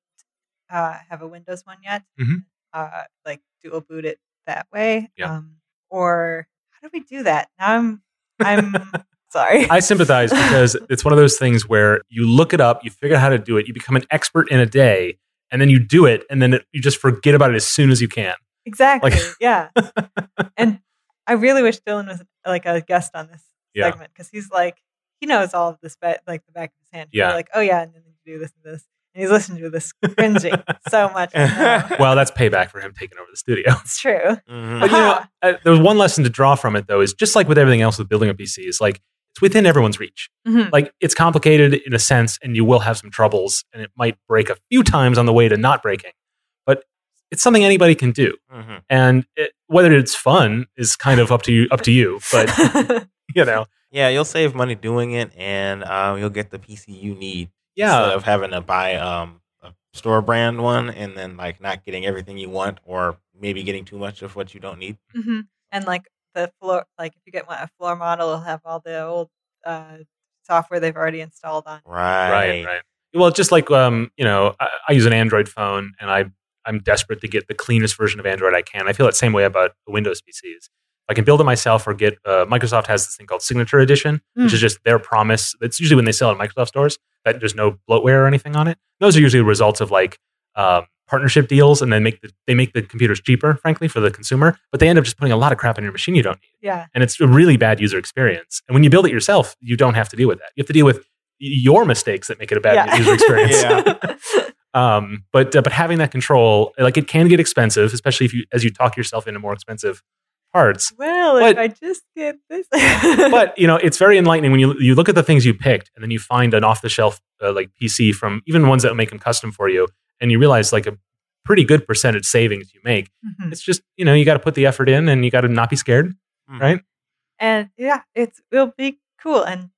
uh, have a Windows one yet, Mhm. uh, like dual boot it that way. Yeah. Um, or how do we do that? Now I'm I'm sorry. I sympathize because it's one of those things where you look it up, you figure out how to do it, you become an expert in a day, and then you do it, and then it, you just forget about it as soon as you can. Exactly. Like- yeah. and I really wish Dylan was like a guest on this Yeah. segment because he's like he knows all of this, ba- like the back of his hand. Yeah. Like, oh yeah, and then you do this and this, he's listening to this cringing so much. I. Well, that's payback for him taking over the studio. It's true. Mhm. But you know, uh, there's one lesson to draw from it though is just like with everything else with building a PC is like it's within everyone's reach. Mhm. Like it's complicated in a sense, and you will have some troubles, and it might break a few times on the way to not breaking. But it's something anybody can do, Mhm. and it, whether it's fun is kind of up to you. Up to you, but you know, Yeah, you'll save money doing it, and um, you'll get the PC you need yeah, instead of having to buy um, a store brand one and then like not getting everything you want, or maybe getting too much of what you don't need. hmm And like the floor, like if you get one, a floor model, it'll have all the old uh, software they've already installed on. Right, right, right. Well, just like um, you know, I, I use an Android phone, and I I'm desperate to get the cleanest version of Android I can. I feel that same way about the Windows PCs. I can build it myself or get uh, Microsoft has this thing called Signature Edition, which Mm. is just their promise. It's usually when they sell it in Microsoft stores that there's no bloatware or anything on it. Those are usually results of like um, partnership deals, and then make the, they make the computers cheaper, frankly, for the consumer. But they end up just putting a lot of crap in your machine you don't need, Yeah. and it's a really bad user experience. And when you build it yourself, you don't have to deal with that. You have to deal with your mistakes that make it a bad yeah. user experience. Yeah. Um, but uh, but having that control, like it can get expensive, especially if you as you talk yourself into more expensive parts. well, But- if I just get this. But you know, it's very enlightening when you you look at the things you picked, and then you find an off the shelf uh, like PC from even ones that make them custom for you, and you realize like a pretty good percentage savings you make. Mhm. It's just you know you got to put the effort in, and you got to not be scared, Mhm. right? and yeah, it's will be cool. And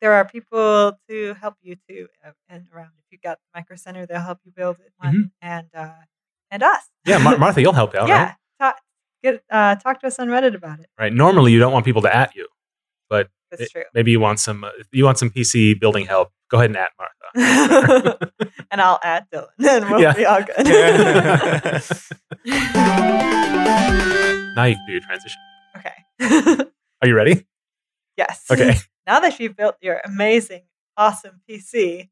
there are people to help you too, uh, and around. If you got Micro Center, they'll help you build it one, and uh, and us. Yeah, Mar- Martha, you'll help out, yeah. right? Talk, get uh, talk to us on Reddit about it. Right. Normally, you don't want people to at you. That's It- true. Maybe you want some uh, you want some PC building help. Go ahead and at Martha. and I'll add Dylan, and we'll Yeah. be all good. now you can do your transition. okay. Are you ready? yes. Okay. Now that you've built your amazing, awesome PC, we're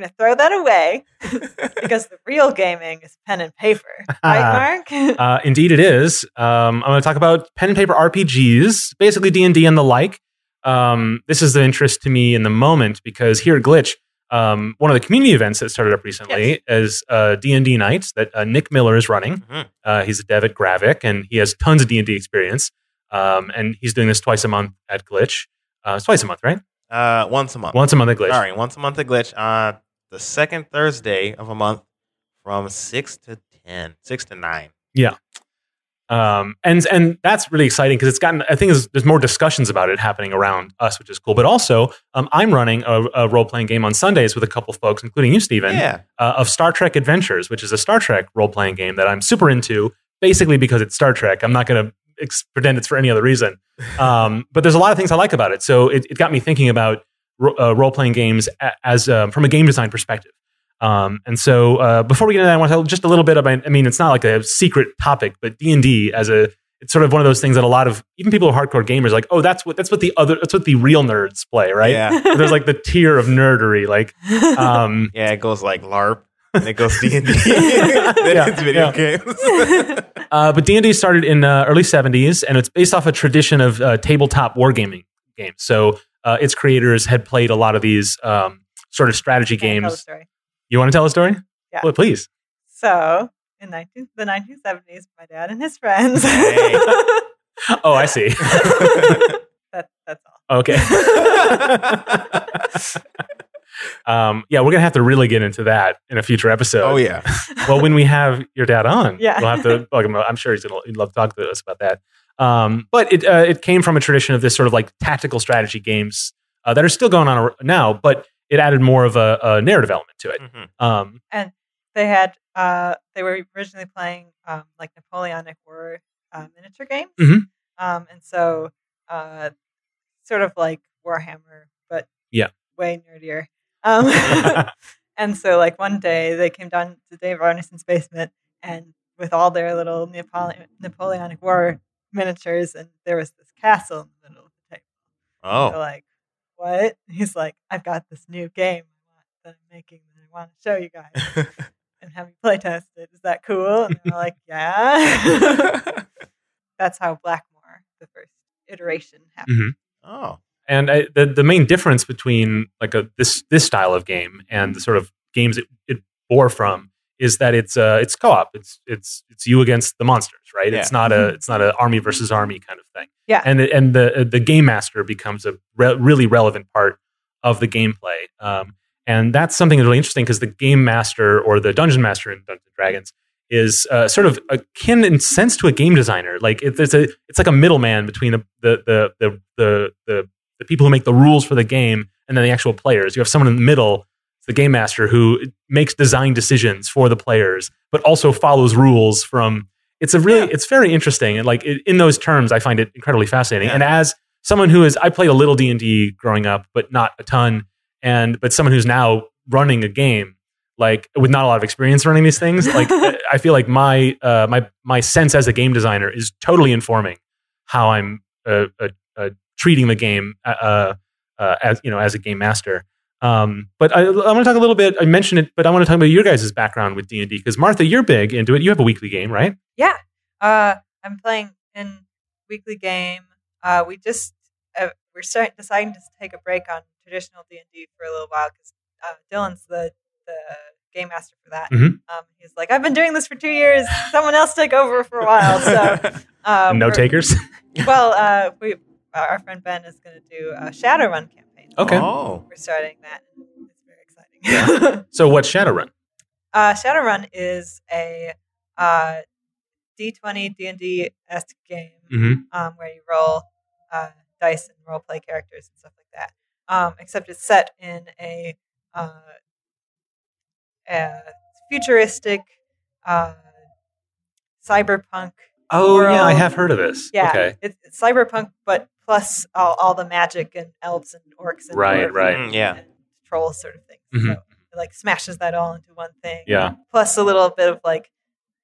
going to throw that away because the real gaming is pen and paper. Right, Mark? Uh, indeed, it is. Um, I'm going to talk about pen and paper RPGs, basically D and D and the like. Um, this is of interest to me in the moment because here at Glitch, um, one of the community events that started up recently Yes. is uh, D and D nights that uh, Nick Miller is running. Mhm. Uh, he's a dev at Gravik, and he has tons of D and D experience. Um, and he's doing this twice a month at Glitch. Uh, twice a month, right? Uh, once a month. Once a month at Glitch. Sorry, once a month at Glitch. The second Thursday of a month from 6 to 10, 6 to 9. Yeah. um, and and that's really exciting because it's gotten. I think there's, there's more discussions about it happening around us, which is cool. But also, um, I'm running a, a role playing game on Sundays with a couple folks, including you, Steven, Yeah. uh, of Star Trek Adventures, which is a Star Trek role playing game that I'm super into. Basically, because it's Star Trek. I'm not going to ex- pretend it's for any other reason. Um, but there's a lot of things I like about it. So it, it got me thinking about ro- uh, role playing games as um, from a game design perspective. Um, and so uh, before we get into that, I want to tell just a little bit about. I mean, it's not like a secret topic, but D and D as a it's sort of one of those things that a lot of even people who are hardcore gamers are like, oh, that's what that's what the other that's what the real nerds play, right? Yeah. There's like the tier of nerdery, like um, Yeah, it goes like LARP. And it goes D and D. Then it's video yeah. games. Uh, but D and D started in uh, early '70s, and it's based off a tradition of uh, tabletop wargaming games. So uh, its creators had played a lot of these um, sort of strategy Can I tell a games. story? You want to tell a story? Yeah. Well, please. So, in 19, the 1970s, my dad and his friends. Hey. Oh, I see. that, that's all. okay. um, yeah, we're gonna have to really get into that in a future episode. oh, yeah. well, when we have your dad on, Yeah. we'll have to. Bug him. I'm sure he's gonna he'd love to talk to us about that. Um, but it uh, it came from a tradition of this sort of like tactical strategy games uh, that are still going on now, but it added more of a, a narrative element to it. Mhm. Um, and They had, uh, they were originally playing um, like Napoleonic War uh, miniature games. Mhm. Um, and so, uh, sort of like Warhammer, but Yeah. way nerdier. Um, And so, like one day, they came down to Dave Arneson's basement, and with all their little Napole- Napoleonic War miniatures, and there was this castle in the middle of the table. They're Oh, like, "What?" He's like, "I've got this new game that I'm making that I want to show you guys and have you play test it. Is that cool?" And they're like, "Yeah." That's how Blackmoor, the first iteration, happened. Mm-hmm. oh, And I, the the main difference between like a this this style of game and the sort of games it, it bore from is that it's uh it's co-op. It's it's it's you against the monsters, right? It's Yeah. not a it's not an army versus army kind of thing. Yeah. And the- and the the game master becomes a re- really relevant part of the gameplay. Um, and that's something that's really interesting because the game master or the dungeon master in Dungeons and Dragons is uh, sort of akin in sense to a game designer. Like it, it's a it's like a middleman between the the the the the, the, the people who make the rules for the game and then the actual players. You have someone in the middle, the game master, who makes design decisions for the players, but also follows rules from. It's a really Yeah. it's very interesting and like it, in those terms, I find it incredibly fascinating. Yeah. And as someone who is I played a little D and D growing up, but not a ton, and but someone who's now running a game like with not a lot of experience running these things like i feel like my uh, my my sense as a game designer is totally informing how i'm uh, uh, uh, treating the game uh, uh, as you know as a game master um, but I, I want to talk a little bit. I mentioned it, but I want to talk about your guys' background with D and D because Martha, you're big into it. You have a weekly game, right? Yeah, uh, I'm playing in weekly game. Uh, we just uh, we're starting deciding to take a break on traditional D and D for a little while because uh, Dylan's the the game master for that. Mhm. Um, he's like, I've been doing this for two years. Someone else took over for a while. So um, no takers. Well, uh, we our friend Ben is going to do a Shadowrun campaign. Okay. Oh, We're starting that. It's very exciting. so what's Shadowrun? Uh, Shadowrun is a uh, D20 D&D esque game hmm um, where you roll uh, dice and role play characters and stuff like that. Um, except it's set in a, uh, a futuristic uh, cyberpunk. Oh yeah, I have heard of this. Yeah, Okay. it's, it's cyberpunk, but plus all, all the magic and elves and orcs and Right, dwarves right. and- Mm, yeah. and trolls sort of thing. Mhm. So it like smashes that all into one thing. Yeah. Plus a little bit of like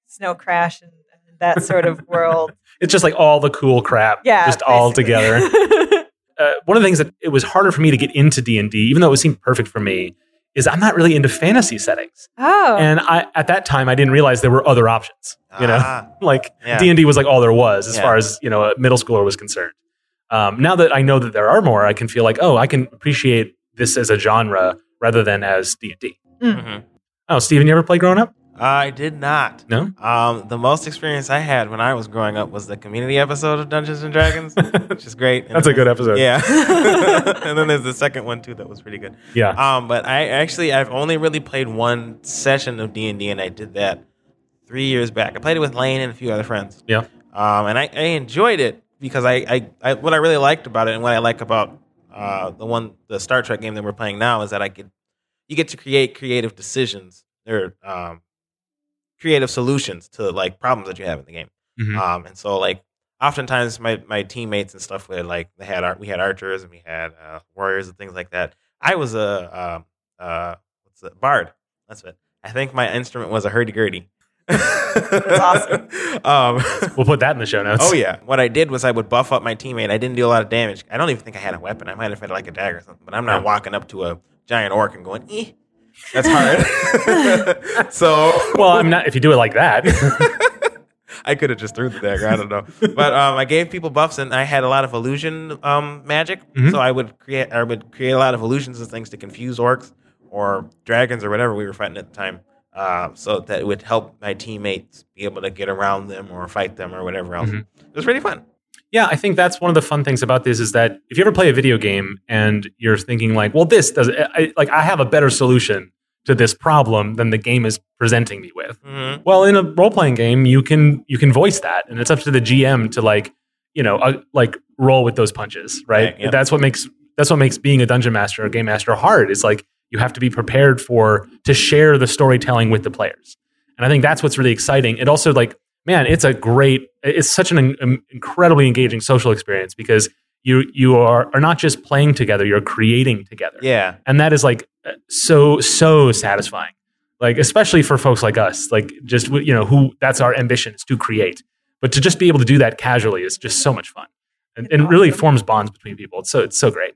snow crash and, and that sort of world. It's just like all the cool crap, Yeah, just all together. uh, one of the things that it was harder for me to get into D and D, even though it seemed perfect for me, is I'm not really into fantasy settings. oh, And I, at that time, I didn't realize there were other options. You know, Ah, like D and D was like all there was as Yeah. far as you know a middle schooler was concerned. Um, now that I know that there are more, I can feel like oh, I can appreciate this as a genre rather than as D and D. mhm. Oh, Steven, you ever play growing up? I did not. No. Um, the most experience I had when I was growing up was the community episode of Dungeons and Dragons, which is great. And That's a good episode. Yeah. and then there's the second one too that was pretty good. Yeah. Um, but I actually I've only really played one session of D and D, and I did that three years back. I played it with Lane and a few other friends. Yeah. Um, and I, I enjoyed it because I, I, I what I really liked about it and what I like about uh, the one the Star Trek game that we're playing now is that I could you get to create creative decisions or um, creative solutions to like problems that you have in the game. Mhm. Um, and so like oftentimes my, my teammates and stuff were like they had we had archers and we had uh, warriors and things like that. I was a uh, uh, what's it bard. That's it. I think my instrument was a hurdy gurdy. That's awesome. um, We'll put that in the show notes. oh yeah. What I did was I would buff up my teammate. I didn't do a lot of damage. I don't even think I had a weapon. I might have had like a dagger or something. But I'm not Yeah. walking up to a giant orc and going, eh. That's hard. so Well, I'm not. If you do it like that, I could have just threw the dagger. I don't know, but um, I gave people buffs, and I had a lot of illusion um, magic. Mhm. So I would create, I would create a lot of illusions and things to confuse orcs or dragons or whatever we were fighting at the time, uh, so that it would help my teammates be able to get around them or fight them or whatever else. Mhm. It was really fun. yeah, I think that's one of the fun things about this is that if you ever play a video game and you're thinking like, well, this does I, like I have a better solution to this problem than the game is presenting me with. hmm Well, in a role playing game, you can you can voice that, and it's up to the GM to like you know uh, like roll with those punches, right? Right. That's what makes that's what makes being a dungeon master or game master hard. Is like you have to be prepared for to share the storytelling with the players, and I think that's what's really exciting. It also like man, it's a great, it's such an um, incredibly engaging social experience because you you are are not just playing together, you're creating together. Yeah. And that is like so so satisfying. Like especially for folks like us, like just you know who that's our ambition is to create. But to just be able to do that casually is just so much fun. And, and really forms bonds between people. It's so it's so great.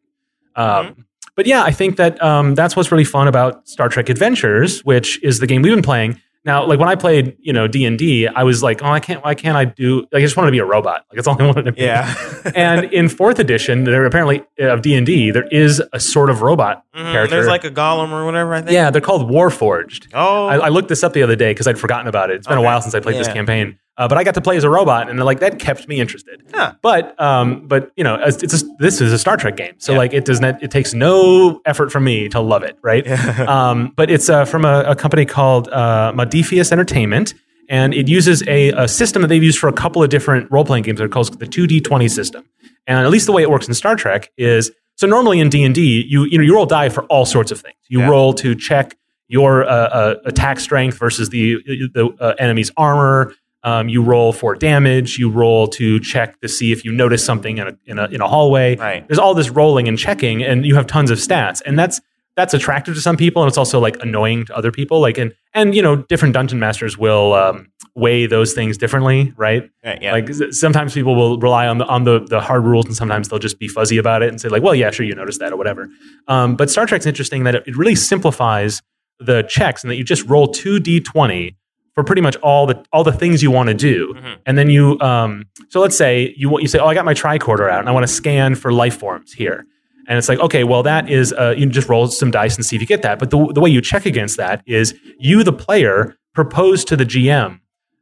Um, Mm-hmm. But yeah, I think that um, that's what's really fun about Star Trek Adventures, which is the game we've been playing. Now, like when I played, you know, D and D, I was like, oh, I can't, why can't I do? Like, I just wanted to be a robot. Like, that's all I wanted to be. Yeah. and in fourth edition, there apparently uh, of D and D, there is a sort of robot Mhm. character. There's like a golem or whatever. I think. yeah, they're called Warforged. Oh. I, I looked this up the other day because I'd forgotten about it. It's been a while since I played this campaign, uh, but I got to play as a robot, and like that kept me interested. Huh. But um, but you know, it's, it's a, this is a Star Trek game, so Yeah. like it does not it takes no effort from me to love it, right? Yeah. um, but it's uh, from a, a company called uh, Modiphius Entertainment, and it uses a, a system that they've used for a couple of different role playing games. They're called the two D twenty system, and at least the way it works in Star Trek is so normally in D and D, you you know you roll die for all sorts of things. You Yeah. roll to check your uh, uh, attack strength versus the the uh, enemy's armor. Um, you roll for damage. You roll to check to see if you notice something in a, in a in a hallway. Right. There's all this rolling and checking, and you have tons of stats, and that's that's attractive to some people, and it's also like annoying to other people. Like and and you know different dungeon masters will um, weigh those things differently, right? Right, yeah. Like sometimes people will rely on the on the the hard rules, and sometimes they'll just be fuzzy about it and say like, well, yeah, sure, you noticed that or whatever. Um, but Star Trek's interesting that it, it really simplifies the checks, and that you just roll two d20 for pretty much all the all the things you want to do, Mhm. and then you um, so let's say you want you say, oh, I got my tricorder out, and I want to scan for life forms here. And it's like, okay, well, that is, uh, you just roll some dice and see if you get that. But the, the way you check against that is you, the player, propose to the GM,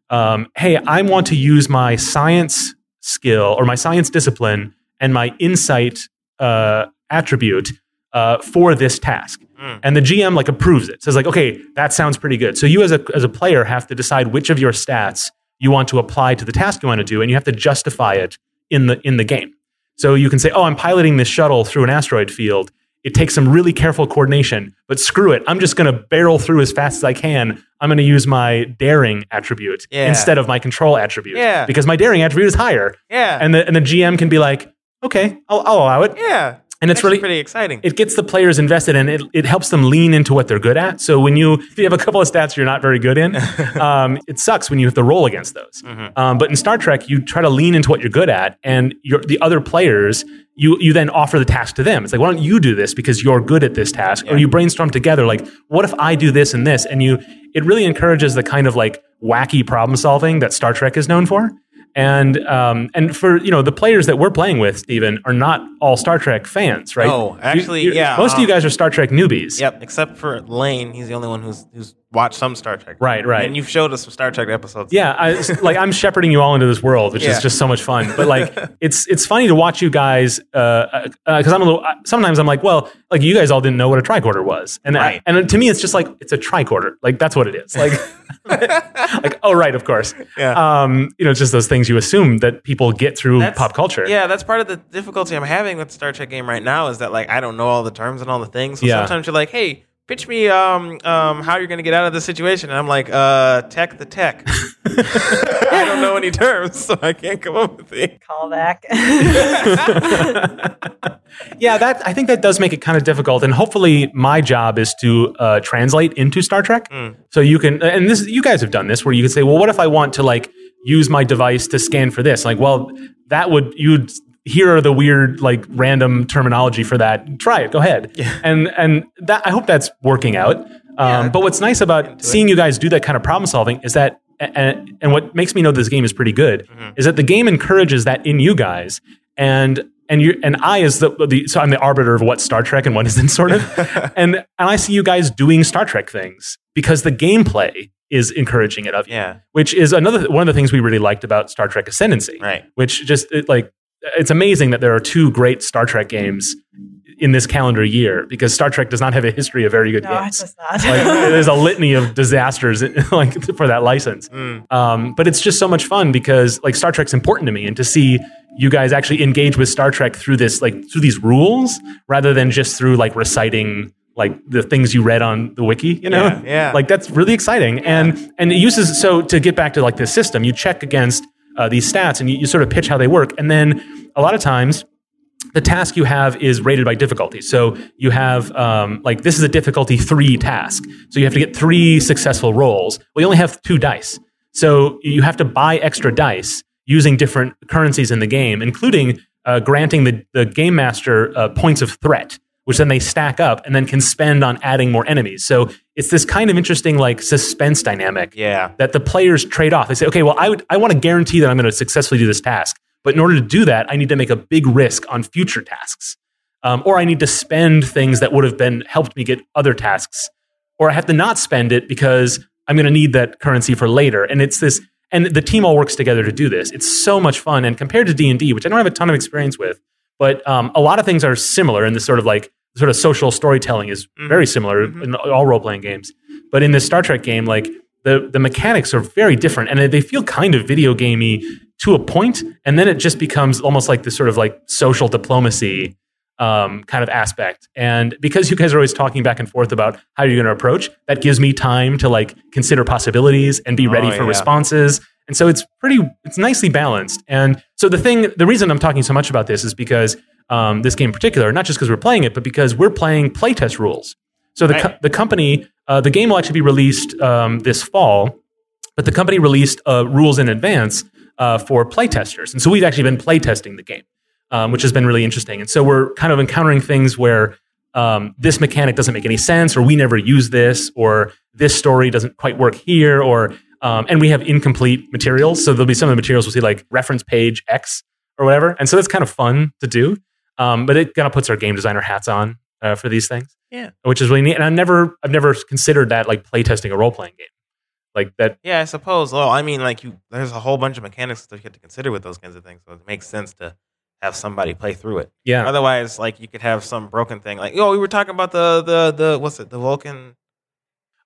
um, hey, I want to use my science skill or my science discipline and my insight uh, attribute uh, for this task. Mm. And the GM like approves it. Says like, okay, that sounds pretty good. So you as a as a player have to decide which of your stats you want to apply to the task you want to do, and you have to justify it in the in the game. So you can say, oh, I'm piloting this shuttle through an asteroid field. It takes some really careful coordination, but screw it. I'm just going to barrel through as fast as I can. I'm going to use my daring attribute Yeah. instead of my control attribute. Yeah. Because my daring attribute is higher. yeah. And the, and the GM can be like, okay, I'll, I'll allow it. yeah. And it's Actually really, pretty exciting. it gets the players invested and it, it helps them lean into what they're good at. So when you, if you have a couple of stats you're not very good in, um, it sucks when you have to roll against those. Mhm. Um, but in Star Trek, you try to lean into what you're good at, and your, the other players, you you then offer the task to them. It's like, why don't you do this because you're good at this task, or you brainstorm together. Like, what if I do this and this? And you, it really encourages the kind of like wacky problem solving that Star Trek is known for. And um, and for you know the players that we're playing with, Steven, are not all Star Trek fans, right? No, You- actually, you- yeah, Most of you um, guys are Star Trek newbies. Yep, except for Lane. He's the only one who's who's watched some Star Trek. Right, right. And you've showed us some Star Trek episodes. Yeah, I, like I'm shepherding you all into this world, which Yeah. is just so much fun. But like, it's it's funny to watch you guys because I'm a little. uh, Sometimes I'm like, well, like you guys all didn't know what a tricorder was, and I- and to me, it's just like it's a tricorder. Like that's what it is. Like, like oh right, of course. Yeah. Um, you know, it's just those things you assume that people get through That's- pop culture. Yeah, that's part of the difficulty I'm having with the Star Trek game right now is that like I don't know all the terms and all the things. So Yeah. sometimes you're like, hey, pitch me um um how you're gonna get out of this situation. And I'm like, uh tech the tech. I don't know any terms, so I can't come up with it. Call back. yeah, that I think that does make it kind of difficult, and hopefully, my job is to uh, translate into Star Trek. Mm. So you can, and this you guys have done this, where you can say, well, what if I want to like use my device to scan for this? Like, well, that would you'd here are the weird like random terminology for that. Try it, go ahead, Yeah. and and that I hope that's working out. Um, Yeah. but what's nice about seeing you guys do that kind of problem solving is that, and, and what makes me know this game is pretty good Mhm. is that the game encourages that in you guys, and and you and I as the, the so I'm the arbiter of what Star Trek and what isn't sort of, and and I see you guys doing Star Trek things because the gameplay is encouraging it of you, Yeah, which is another one of the things we really liked about Star Trek Ascendancy, right. which just it, like it's amazing that there are two great Star Trek games in this calendar year because Star Trek does not have a history of very good no, games. like there's a litany of disasters like for that license. Mm. Um, but it's just so much fun because like Star Trek's important to me, and to see you guys actually engage with Star Trek through this like through these rules rather than just through like reciting like the things you read on the wiki. You know, Yeah, yeah. like that's really exciting. And and it uses so to get back to like this system, you check against uh, these stats and you, you sort of pitch how they work, and then a lot of times the task you have is rated by difficulty. So you have um, like this is a difficulty three task. So you have to get three successful rolls. Well, you only have two dice, so you have to buy extra dice using different currencies in the game, including uh, granting the, the game master uh, points of threat, which then they stack up and then can spend on adding more enemies. So it's this kind of interesting like suspense dynamic Yeah. that the players trade off. They say, okay, well, I would I want to guarantee that I'm going to successfully do this task, but in order to do that, I need to make a big risk on future tasks, um, or I need to spend things that would have been helped me get other tasks, or I have to not spend it because I'm going to need that currency for later. And it's this, and the team all works together to do this. It's so much fun. And compared to D and D, which I don't have a ton of experience with, but um, a lot of things are similar in this sort of like sort of social storytelling is Mhm. very similar Mhm. in all role playing games. But in this Star Trek game, like the the mechanics are very different, and they feel kind of video gamey to a point, and then it just becomes almost like this sort of like social diplomacy um, kind of aspect. And because you guys are always talking back and forth about how you're going to approach, that gives me time to like consider possibilities and be ready Oh, for yeah. responses. And so it's pretty, it's nicely balanced. And so the thing, the reason I'm talking so much about this is because um, this game in particular, not just because we're playing it, but because we're playing playtest rules. So the, co- the company, uh, the game will actually be released um, this fall, but the company released uh, rules in advance uh, for playtesters. And so we've actually been playtesting the game, um, which has been really interesting. And so we're kind of encountering things where um, this mechanic doesn't make any sense, or we never use this, or this story doesn't quite work here, or um, and we have incomplete materials. So there'll be some of the materials we'll see like reference page X or whatever. And so that's kind of fun to do. Um, but it kind of puts our game designer hats on uh, for these things. Yeah. Which is really neat. And I've never I've never considered that like playtesting a role playing game. Like that Yeah, I suppose. Well, I mean, like you, there's a whole bunch of mechanics that you have to consider with those kinds of things. So it makes sense to have somebody play through it. yeah. Otherwise, like you could have some broken thing. Like, oh, we were talking about the the the what's it? The Vulcan.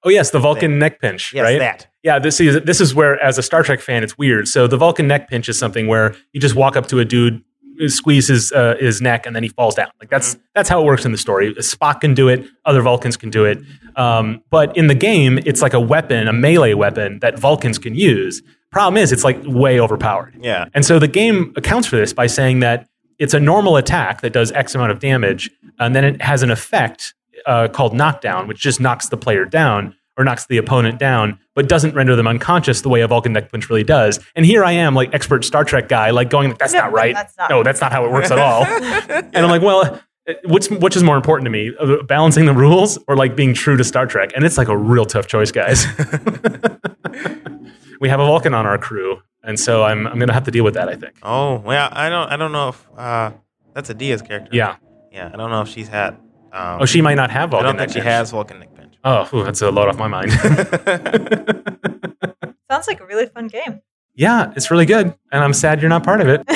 Oh yes, the Vulcan neck pinch, Yes, right? that. Yeah, this is this is where as a Star Trek fan it's weird. So the Vulcan neck pinch is something where you just walk up to a dude, squeeze his uh, his neck, and then he falls down. Like that's that's how it works in the story. Spock can do it, other Vulcans can do it. Um, but in the game, it's like a weapon, a melee weapon that Vulcans can use. Problem is, it's like way overpowered. Yeah. And so the game accounts for this by saying that it's a normal attack that does X amount of damage, and then it has an effect uh, called knockdown, which just knocks the player down or knocks the opponent down, but doesn't render them unconscious the way a Vulcan neck punch really does. And here I am, like expert Star Trek guy, like going, "That's No, not right. that's not no, that's not how it works at all." and I'm like, "Well." What's which is more important to me, uh, balancing the rules or like being true to Star Trek? And it's like a real tough choice, guys. we have a Vulcan on our crew, and so I'm I'm gonna have to deal with that. I think. Oh well, I don't. I don't know if uh, that's a Diaz character. Yeah. Yeah. I don't know if she's had. Um, Oh, she might not have Vulcan. I don't think neck she pinch. has Vulcan neck pinch. Oh, ooh, that's a lot off my mind. Sounds like a really fun game. yeah, it's really good, and I'm sad you're not part of it.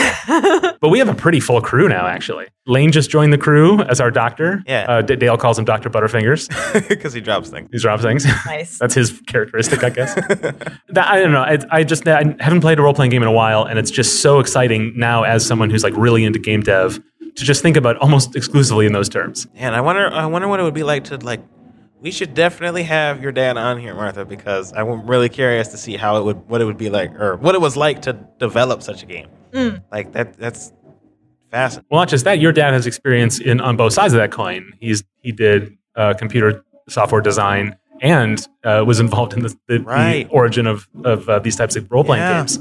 But we have a pretty full crew now, actually. Lane just joined the crew as our doctor. Yeah. Uh, D- Dale calls him Doctor Butterfingers. Because he drops things. He drops things. nice. That's his characteristic, I guess. that, I don't know. I, I just I haven't played a role playing game in a while, and it's just so exciting now as someone who's like really into game dev to just think about almost exclusively in those terms. And I wonder. I wonder what it would be like to like. We should definitely have your dad on here, Martha, because I'm really curious to see how it would, what it would be like, or what it was like to develop such a game. Mm. Like that. That's fascinating. Well, not just that, your dad has experience in on both sides of that coin. He's he did uh, computer software design and uh, was involved in the, the, the origin of of uh, these types of role playing Yeah. games.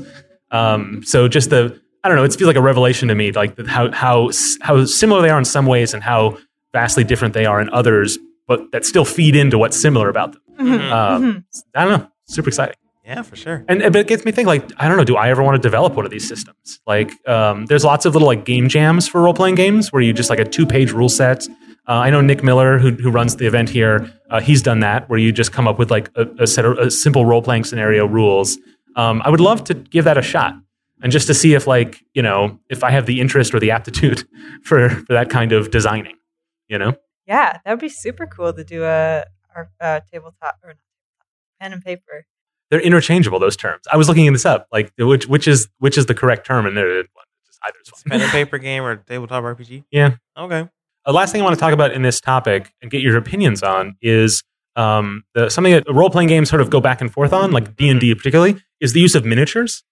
Um, so just the I don't know, it feels like a revelation to me, like how how how similar they are in some ways and how vastly different they are in others, but that still feed into what's similar about them. Mhm. Um, Mhm. I don't know, super exciting. Yeah, for sure. And but it gets me thinking, like, I don't know, do I ever want to develop one of these systems? Like, um, there's lots of little like game jams for role playing games where you just like a two page rule set. Uh, I know Nick Miller, who, who runs the event here, uh, he's done that where you just come up with like a, a set of a simple role playing scenario rules. Um, I would love to give that a shot and just to see if like you know if I have the interest or the aptitude for for that kind of designing. You know, Yeah, that would be super cool to do a, our uh, tabletop or pen and paper. they're interchangeable those terms. I was looking this up, like which which is which is the correct term, and they're just either is fine. Pen and paper game or tabletop RPG? Yeah. Okay. The last thing I want to talk about in this topic and get your opinions on is um, the, something that role playing games sort of go back and forth on, like D and D particularly, is the use of miniatures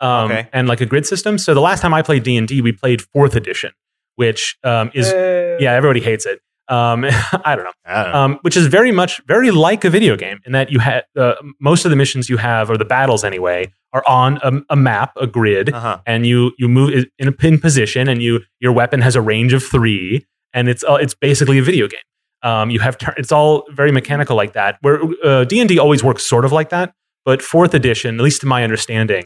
um, Okay. and like a grid system. So the last time I played D and D, we played fourth edition, which um, is Boo. yeah, everybody hates it. Um, I don't know I don't know. um, which is very much very like a video game in that you have uh, most of the missions you have or the battles anyway are on a, a map, a grid, uh-huh. and you you move in a pin position, and you your weapon has a range of three, and it's uh, it's basically a video game. Um, you have tur- it's all very mechanical like that. Where uh, D and D always works sort of like that, but fourth edition, at least to my understanding,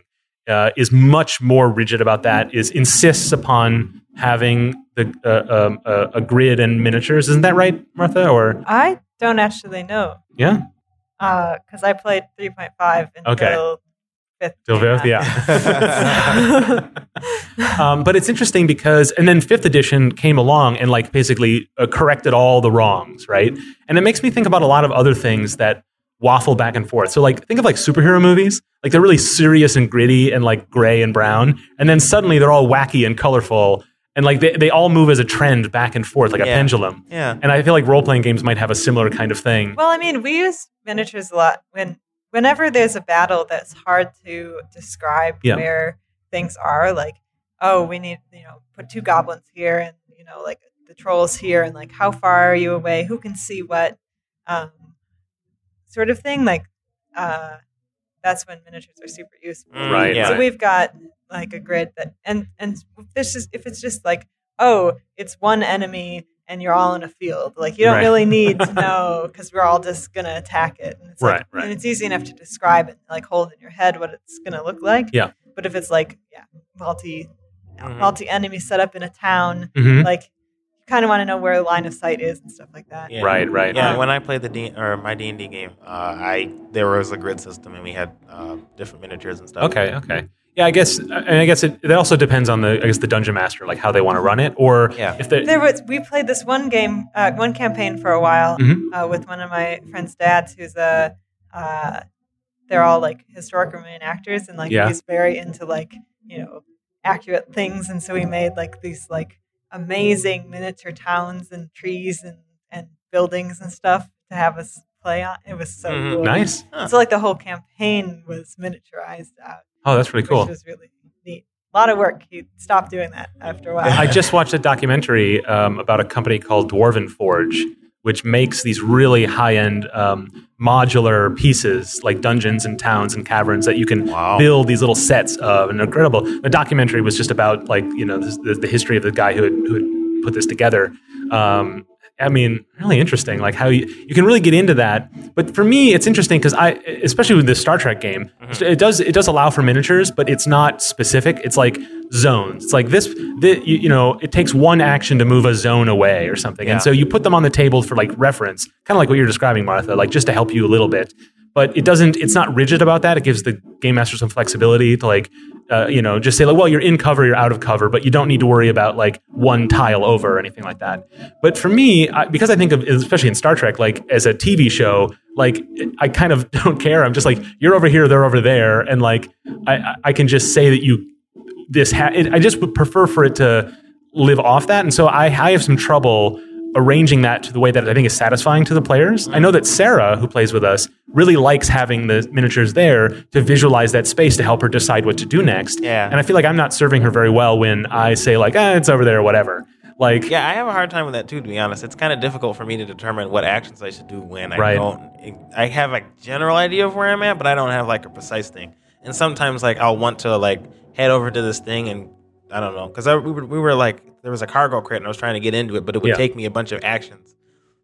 uh, is much more rigid about that. Is insists upon having the uh, um, uh, a grid and miniatures. Isn't that right, Martha? Or I don't actually know yeah, because I played 3.5 until Okay. fifth. Came fifth, out. um, but it's interesting because, and then fifth edition came along and like basically uh, corrected all the wrongs, right? And it makes me think about a lot of other things that waffle back and forth. So like, think of like superhero movies, like they're really serious and gritty and like gray and brown, and then suddenly they're all wacky and colorful, and like they, they all move as a trend back and forth, like a Yeah. pendulum. yeah. And I feel like role playing games might have a similar kind of thing. Well, I mean, we use miniatures a lot when whenever there's a battle that's hard to describe Yeah. where things are. Like, oh, we need you know put two goblins here, and you know like the trolls here, and like how far are you away? Who can see what? Um, sort of thing. Like, uh, that's when miniatures are super useful. Mm, Right, Yeah. So we've got like a grid that, and and this is if it's just like, oh, it's one enemy and you're all in a field, like you don't Right. really need to know because we're all just gonna attack it. And it's like, Right, right. And it's easy enough to describe it, like hold in your head what it's gonna look like. Yeah. But if it's like, yeah, multi Mhm. multi enemy set up in a town, hmm like you kind of want to know where the line of sight is and stuff like that. Yeah. Right, right. Yeah, Um, when I played the D or my D and D game, uh, I there was a grid system and we had uh, different miniatures and stuff. Okay, okay. Yeah, I guess, and I guess it, it also depends on the, I guess, the dungeon master, like how they want to run it, or Yeah. if they, There was we played this one game, uh, one campaign for a while Mhm. uh, with one of my friends' dads, who's a. Uh, they're all like historic reenactors, and like Yeah. he's very into like you know accurate things, and so he made like these like amazing miniature towns and trees and and buildings and stuff to have us play on. It was so Mhm. cool. nice. Huh. So like the whole campaign was miniaturized out, Oh, that's really cool. which was really neat. A lot of work. He stopped doing that after a while. I just watched a documentary um, about a company called Dwarven Forge, which makes these really high-end um, modular pieces, like dungeons and towns and caverns that you can Wow. build these little sets of. And incredible. The documentary was just about like you know the, the history of the guy who had, who had put this together. Um, I mean, really interesting. Like how you, you can really get into that. But for me, it's interesting because I, especially with this Star Trek game, mm-hmm. it does it does allow for miniatures, but it's not specific. It's like zones. It's like this, thi- you, you know, it takes one action to move a zone away or something, Yeah. and so you put them on the table for like reference, kind of like what you're describing, Martha, like just to help you a little bit. But it doesn't. It's not rigid about that. It gives the game master some flexibility to like, uh, you know, just say like, well, you're in cover, you're out of cover, but you don't need to worry about like one tile over or anything like that. But for me, I, because I think of, especially in Star Trek, like as a TV show, like I kind of don't care. I'm just like, you're over here, they're over there, and like I, I- can just say that you this. Ha- it, I just would prefer for it to live off that, and so I, I have some trouble arranging that to the way that I think is satisfying to the players. I know that Sarah, who plays with us, really likes having the miniatures there to visualize that space to help her decide what to do next. Yeah. And I feel like I'm not serving her very well when I say like, ah, it's over there or whatever. Like, Yeah, I have a hard time with that too. To be honest, it's kind of difficult for me to determine what actions I should do when I Right. don't. I have a general idea of where I'm at, but I don't have like a precise thing. And sometimes, like, I'll want to like head over to this thing, and I don't know, because we were, we were like, there was a cargo crate, and I was trying to get into it, but it would Yeah. take me a bunch of actions.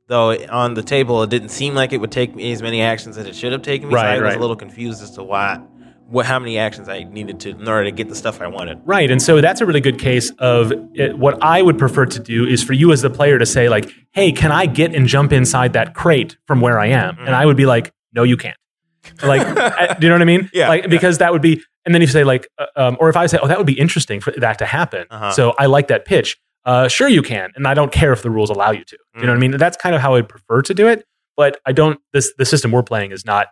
Though on the table, it didn't seem like it would take me as many actions as it should have taken me. so Right, I was a little confused as to why, what, how many actions I needed to in order to get the stuff I wanted. Right. And so that's a really good case of it, what I would prefer to do is for you as the player to say, like, hey, can I get and jump inside that crate from where I am? Mm-hmm. And I would be like, no, you can't. Like, do you know what I mean? Yeah, Like, yeah. because that would be, and then you say, like, uh, um, or if I say, oh, that would be interesting for that to happen. Uh-huh. So I like that pitch. Uh, sure, you can. And I don't care if the rules allow you to. You know what I mean? That's kind of how I'd prefer to do it. But I don't, this, the system we're playing is not,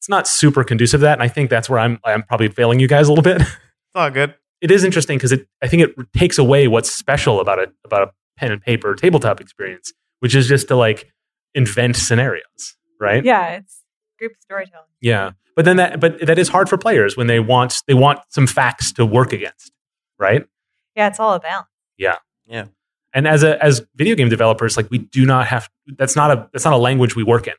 it's not super conducive to that. And I think that's where I'm, I'm probably failing you guys a little bit. It's all good. it is interesting because it I think it takes away what's special about a about a pen and paper tabletop experience, which is just to like invent scenarios, right? yeah, it's group storytelling. Yeah. But then that but that is hard for players when they want they want some facts to work against, right? Yeah, it's all about. Yeah, yeah. And as a as video game developers, like we do not have that's not a that's not a language we work in,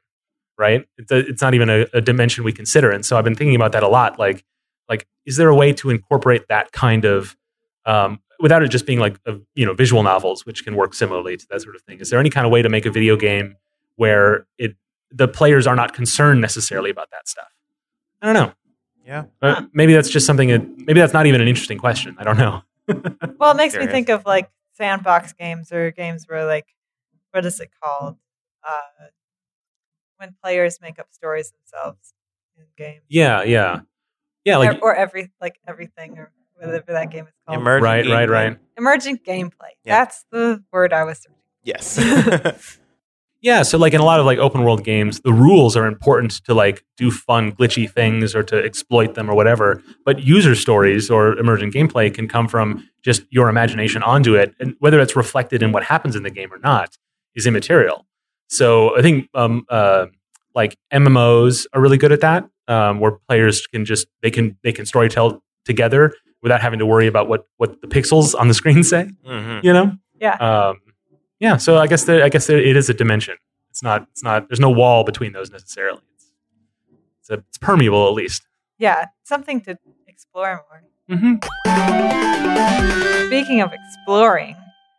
right? It's, a, it's not even a, a dimension we consider. And so I've been thinking about that a lot. Like like is there a way to incorporate that kind of um, without it just being like a, you know visual novels, which can work similarly to that sort of thing? Is there any kind of way to make a video game where it the players are not concerned necessarily about that stuff? I don't know. Yeah. Uh, maybe that's just something. That, maybe that's not even an interesting question. I don't know. Well, it makes me think of like sandbox games or games where like what is it called? Uh, when players make up stories themselves in games. Yeah, yeah, yeah. Like or, or every like everything or whatever that game is called. Emerging right, right, right. Emergent gameplay. Yeah. That's the word I was searching. Yes. Yeah, so like in a lot of like open world games, the rules are important to like do fun glitchy things or to exploit them or whatever. But user stories or emergent gameplay can come from just your imagination onto it, and whether it's reflected in what happens in the game or not is immaterial. So I think um, uh, like MMOs are really good at that, um, where players can just they can they can storytell together without having to worry about what what the pixels on the screen say. hmm You know. Yeah. Um, yeah. So I guess there, I guess there, it is a dimension. It's not. It's not. There's no wall between those necessarily. It's it's, a, it's permeable at least. Yeah, something to explore more. Mm-hmm. Speaking of exploring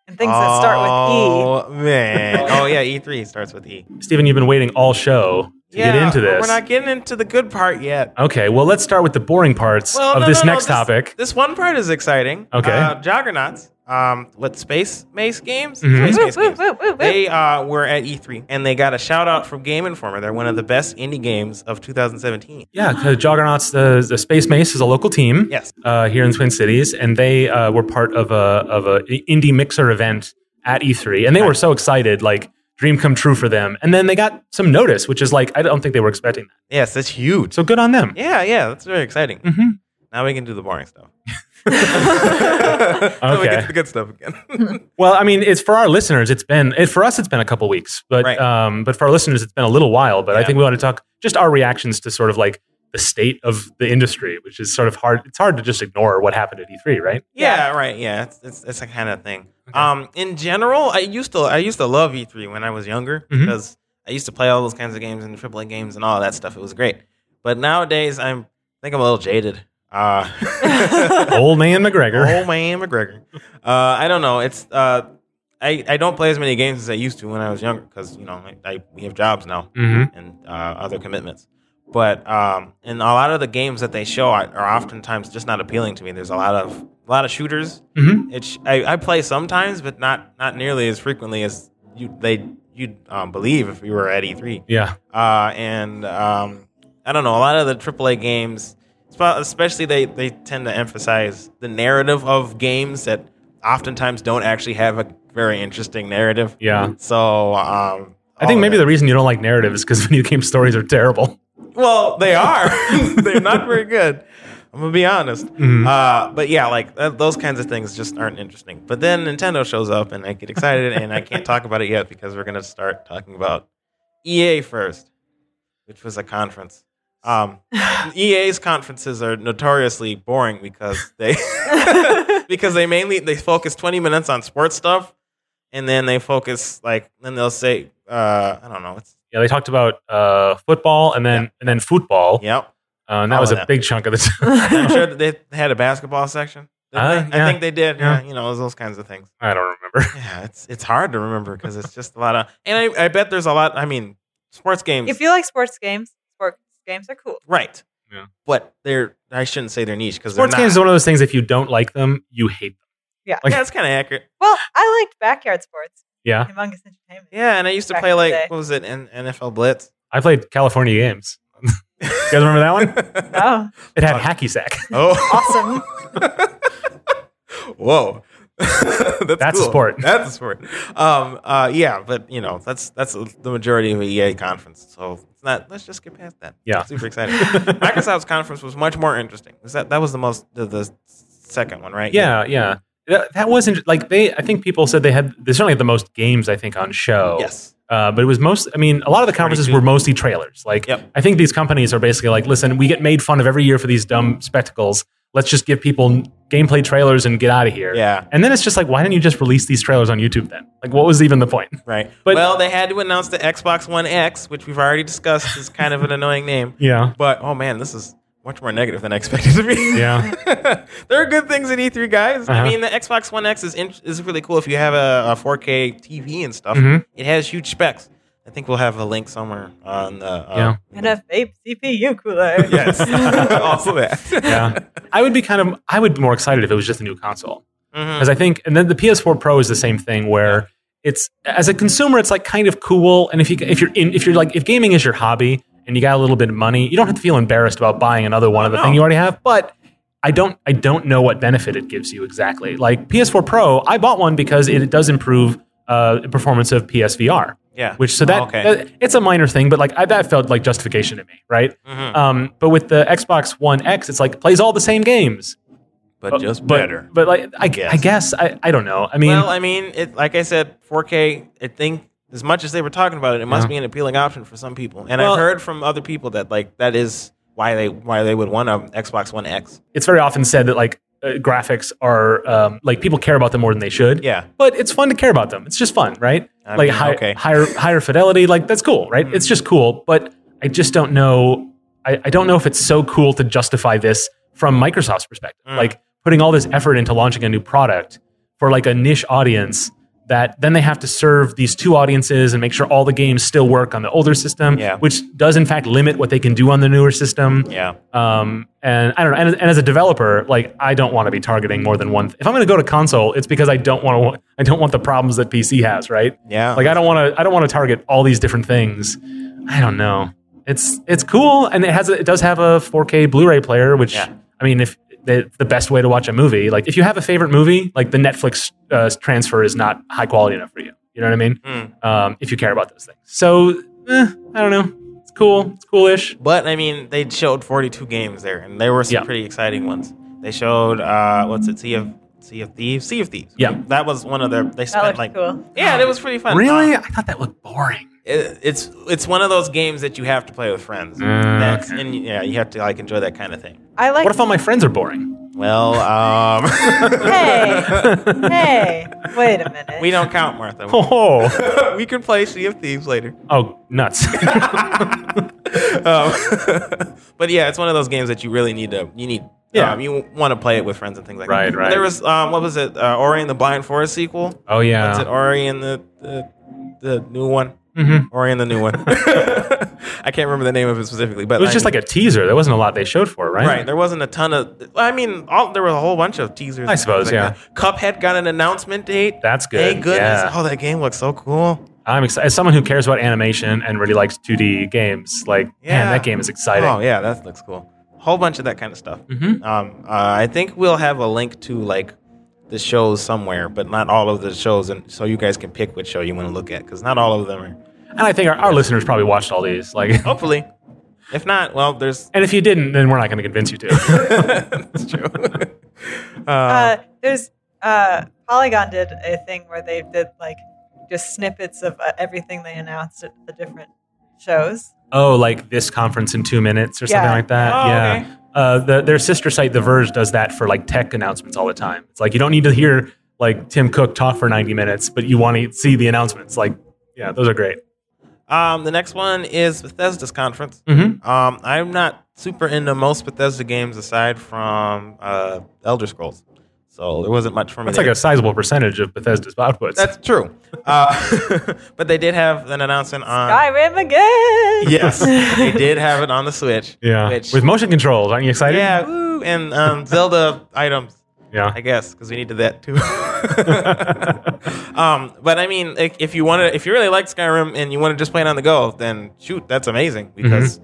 and things that start with E, Oh man. Oh yeah, E3 starts with E. Stephen, you've been waiting all show to yeah, get into this. We're not getting into the good part yet. okay. Well, let's start with the boring parts Well, of no, this no, no, next topic. This one part is exciting. Okay. Uh, Juggernauts. Um, what space mace games? Mhm. Space Woo, mace games. They uh, were at E3 and they got a shout out from Game Informer. They're one of the best indie games of 2017. Yeah, 'cause Juggernauts, the, the Space Mace is a local team Yes. uh, here in Twin Cities, and they uh, were part of a of a indie mixer event at E3, and they were so excited, like dream come true for them. And then they got some notice, which is like I don't think they were expecting that. Yes, that's huge. So good on them. Yeah, yeah, that's very exciting. hmm Now we can do the boring stuff. Okay. Then we get to the good stuff again. Well, I mean, it's for our listeners. It's been it, for us. It's been a couple weeks, but Right. um, but for our listeners, it's been a little while. But I think we want to talk just our reactions to sort of like the state of the industry, which is sort of hard. It's hard to just ignore what happened at E3, right? yeah, right. Yeah, it's it's, it's a kind of thing. Um, in general, I used to I used to love E3 when I was younger Mhm. because I used to play all those kinds of games and AAA games and all that stuff. It was great. But nowadays, I'm I think I'm a little jaded. Uh, Old man McGregor. Old man McGregor. Uh, I don't know. It's uh, I I don't play as many games as I used to when I was younger because you know I, I we have jobs now hmm and uh, other commitments. But um, and a lot of the games that they show are, are oftentimes just not appealing to me. There's a lot of a lot of shooters. hmm It's I, I play sometimes, but not not nearly as frequently as you they you'd um, believe if you were at E3. Yeah. Uh, and um, I don't know. A lot of the AAA games, especially they they tend to emphasize the narrative of games that oftentimes don't actually have a very interesting narrative. Yeah. So um, I think maybe the reason you don't like narrative is because video game stories are terrible. well they are they're not very good. I'm gonna be honest. Mhm. Uh, but yeah, like th- those kinds of things just aren't interesting. But then Nintendo shows up and I get excited, and I can't talk about it yet because we're gonna start talking about EA first, which was a conference. Um, EA's conferences are notoriously boring because they because they mainly they focus 20 minutes on sports stuff, and then they focus like then they'll say uh, I don't know it's Yeah, they talked about uh, football and then and then football, yep. uh, and that All was a that. big chunk of the time. I'm sure that they had a basketball section. Uh, yeah. I think they did. Yeah. Yeah. you know, those kinds of things. I don't remember. Yeah, it's it's hard to remember because it's just a lot of, and I, I bet there's a lot. I mean, sports games, if you like sports games, sports games are cool. right? Yeah. But they're I shouldn't say they're niche because Sports they're games is one of those things. If you don't like them, you hate them. Yeah. Like- yeah, it's kind of accurate. Well, I liked backyard sports. Yeah, Humongous entertainment. Yeah, and I used to play like what was it, N- NFL Blitz. I played California games. You guys remember that one? Oh, It had Fuck. hacky sack. oh, awesome. Whoa. that's That's cool. sport. That's a sport. Um, uh, yeah, but you know, that's that's the majority of a EA conference. So it's not. Let's just get past that. Yeah. super exciting. Microsoft's conference was much more interesting. Was that that was the most the, the second one, right? Yeah, yeah. That, that wasn't like they. I think people said they had. They certainly had the most games. I think on show. Yes. Uh, but it was most. I mean, a lot of the conferences 42. were mostly trailers. Like, Yep. I think these companies are basically like, listen, we get made fun of every year for these dumb spectacles. Let's just give people gameplay trailers and get out of here. Yeah. And then it's just like, why didn't you just release these trailers on YouTube then? Like, what was even the point? Right. But- well, they had to announce the Xbox One X, which we've already discussed is kind of an annoying name. Yeah. But oh man, this is much more negative than I expected to be. Yeah. there are good things in E3, guys. I Uh-huh. mean, the Xbox One X is in, is really cool if you have a, a 4K TV and stuff. Mhm. It has huge specs. I think we'll have a link somewhere on the. Uh, Yeah. And a vape CPU cooler. Yes. also that. Yeah. I would be kind of, I would be more excited if it was just a new console. Because I think, and then the PS4 Pro is the same thing where it's, as a consumer, it's like kind of cool. And if you, if you're in, if you're like, if gaming is your hobby and you got a little bit of money, you don't have to feel embarrassed about buying another one of the no. thing you already have. But I don't, I don't know what benefit it gives you exactly. Like PS4 Pro, I bought one because it, does improve uh, performance of PSVR. Yeah. Which so that, Oh, okay. that- it's a minor thing, but like I, that felt like justification to me, right? Mhm. Um, but with the Xbox One X, it's like plays all the same games, but just but, better. But like I, guess. I guess I, I don't know. I mean, well, I mean, it, like I said, 4K. I think as much as they were talking about it, it must Yeah. be an appealing option for some people. And Well- I've heard from other people that like that is why they why they would want a Xbox One X. it's very often said that like uh, graphics are um, like people care about them more than they should. Yeah. but it's fun to care about them. It's just fun, right? I like mean, high, okay. higher higher fidelity, like that's cool, right? It's just cool, but I just don't know. I, I don't know if it's so cool to justify this from Microsoft's perspective. Mm. Like putting all this effort into launching a new product for like a niche audience that then they have to serve these two audiences and make sure all the games still work on the older system, Yeah. which does in fact limit what they can do on the newer system. Yeah. Um, and I don't know. And, and as a developer, like I don't want to be targeting more than one. If I'm going to go to console, it's because I don't want to. I don't want the problems that PC has. Right. Yeah. Like I don't want to. I don't want to target all these different things. I don't know. It's it's cool, and it has a, it does have a 4K Blu-ray player, which Yeah. I mean, if the, the best way to watch a movie, like if you have a favorite movie, like the Netflix uh, transfer is not high quality enough for you. You know what I mean? Mm. Um, if you care about those things, so eh, I don't know. It's cool. It's coolish. But I mean, they showed 42 games there, and there were some Yeah. pretty exciting ones. They showed uh, what's it? Sea of Sea of Thieves. Sea of Thieves. Yeah. That was one of their. They That spent like. cool. Yeah, it was pretty fun. Really? Uh, I thought that looked boring. It, it's it's one of those games that you have to play with friends. Mm, That's okay. and yeah, you have to like enjoy that kind of thing. I like. What if all my friends are boring? Well, um, hey, hey, wait a minute. we don't count, Martha. Oh, we can play Sea of Thieves later. oh, nuts. Um, but yeah, it's one of those games that you really need to. You need. Yeah. Um, you want to play it with friends and things like Right, that. right. There was um, what was it? Uh, Ori and the Blind Forest sequel. oh yeah. What's it? Ori and the the, the new one. Mhm. Ori and the new one. I can't remember the name of it specifically, but It was I just mean- like a teaser. There wasn't a lot they showed for it, right? Right, there wasn't a ton of. I mean, all, there was a whole bunch of teasers. I suppose, like yeah. that. Cuphead got an announcement date. That's good. Thank goodness! Yeah. Oh, that game looks so cool. I'm excited. As someone who cares about animation and really likes 2D games, like, Yeah. man, that game is exciting. Oh yeah, that looks cool. Whole bunch of that kind of stuff. Mhm. Um, uh, I think we'll have a link to like the shows somewhere, but not all of the shows, and so you guys can pick which show you want to look at because not all of them are. And I think our, our listeners probably watched all these. Like, Hopefully, if not, well, there's and if you didn't, then we're not going to convince you to. that's true. uh, Uh, there's uh, Polygon did a thing where they did like just snippets of uh, everything they announced at the different shows. oh, like this conference in two minutes or something like that. Oh, yeah. okay. Uh, the, their sister site, The Verge, does that for like tech announcements all the time. It's like you don't need to hear like Tim Cook talk for 90 minutes, but you want to see the announcements. Like, yeah, those are great. um, the next one is Bethesda's conference. Mm-hmm. Um, I'm not super into most Bethesda games aside from uh, Elder Scrolls, so it wasn't much for me. That's there. like a sizable percentage of Bethesda's outputs. That's true. Uh, but they did have an announcement on. Skyrim again. Yes, they did have it on the Switch. yeah. Which, With motion controls, aren't you excited? yeah, woo, and um, Zelda items, Yeah. I guess, because we needed that too. um, but I mean, if, if you want to, if you really like Skyrim and you want to just play it on the go, then shoot, that's amazing because.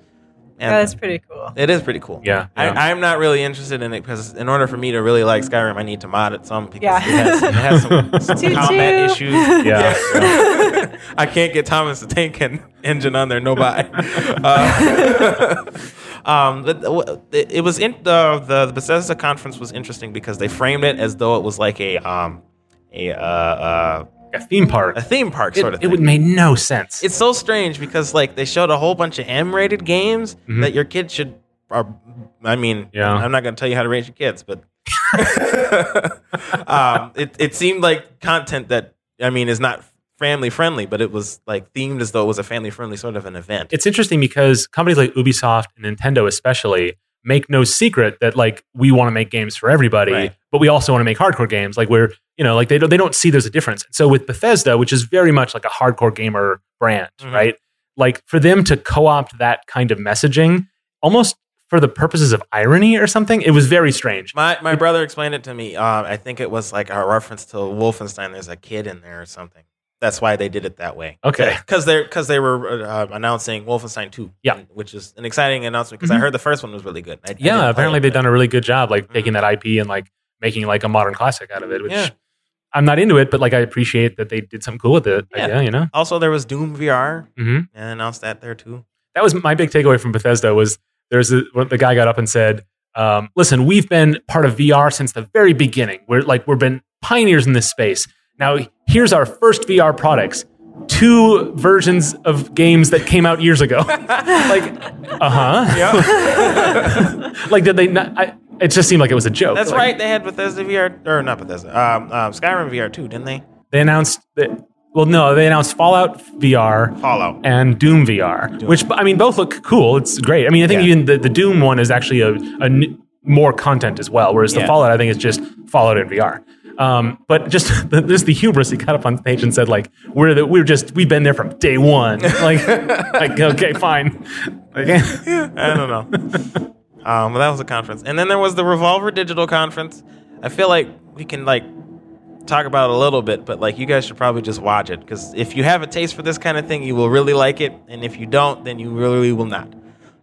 And that's pretty cool. it is pretty cool. Yeah, yeah. I, I'm not really interested in it because in order for me to really like Skyrim, I need to mod it some because Yeah. it has, it has some, some Choo-choo. combat issues. Yeah, I can't get Thomas the Tank en- engine on there. No buy. Uh, um, but it, it was in the, the Bethesda conference was interesting because they framed it as though it was like a um a uh, uh, a theme park. a theme park It, sort of it would make no sense. it's so strange because like they showed a whole bunch of M-rated games Mhm. that your kid should are. I mean, Yeah. I'm not going to tell you how to raise your kids, but um, it it seemed like content that I mean is not family friendly, but it was like themed as though it was a family friendly sort of an event. It's interesting because companies like Ubisoft and Nintendo, especially, make no secret that like we want to make games for everybody, Right. But we also want to make hardcore games. Like we're you know like they don't they don't see there's a difference. So with Bethesda, which is very much like a hardcore gamer brand, Mhm. right? Like for them to co-opt that kind of messaging, almost for the purposes of irony or something, it was very strange. My my brother explained it to me. Um, I think it was like a reference to Wolfenstein. There's a kid in there or something. That's why they did it that way. Okay. because they're because they were uh, announcing Wolfenstein Two. Yeah. which is an exciting announcement because I Mhm. heard the first one was really good. I- I yeah, play apparently it, they've but- done a really good job, like Mhm. taking that IP and like making like a modern classic out of it. Which Yeah. I'm not into it, but like I appreciate that they did something cool with it. Yeah. Yeah, you know. Also, there was Doom VR hmm and announced that there too. that was my big takeaway from Bethesda was there's a, the guy got up and said, um, "Listen, we've been part of VR since the very beginning. We're like we've been pioneers in this space. Now here's our first VR products." Two versions of games that came out years ago. like, uh huh. Yeah, like, did they not? I, it just seemed like it was a joke. that's Like, right. They had Bethesda VR or not Bethesda, um, um, Skyrim VR too, didn't they? They announced that. Well, no, they announced Fallout VR Fallout. and Doom VR, which I mean, both look cool. It's great. I mean, I think Yeah. even the, the Doom one is actually a, a n- more content as well, whereas the Fallout I think is just Fallout in VR. Um, but just the, just the hubris, he got up on stage and said like, "We're the, we're just we've been there from day one." Like, like okay, fine. Like, I don't know. Um, but that was a conference, and then there was the Devolver Digital conference. I feel like we can like talk about it a little bit, but like you guys should probably just watch it because if you have a taste for this kind of thing, you will really like it, and if you don't, then you really will not.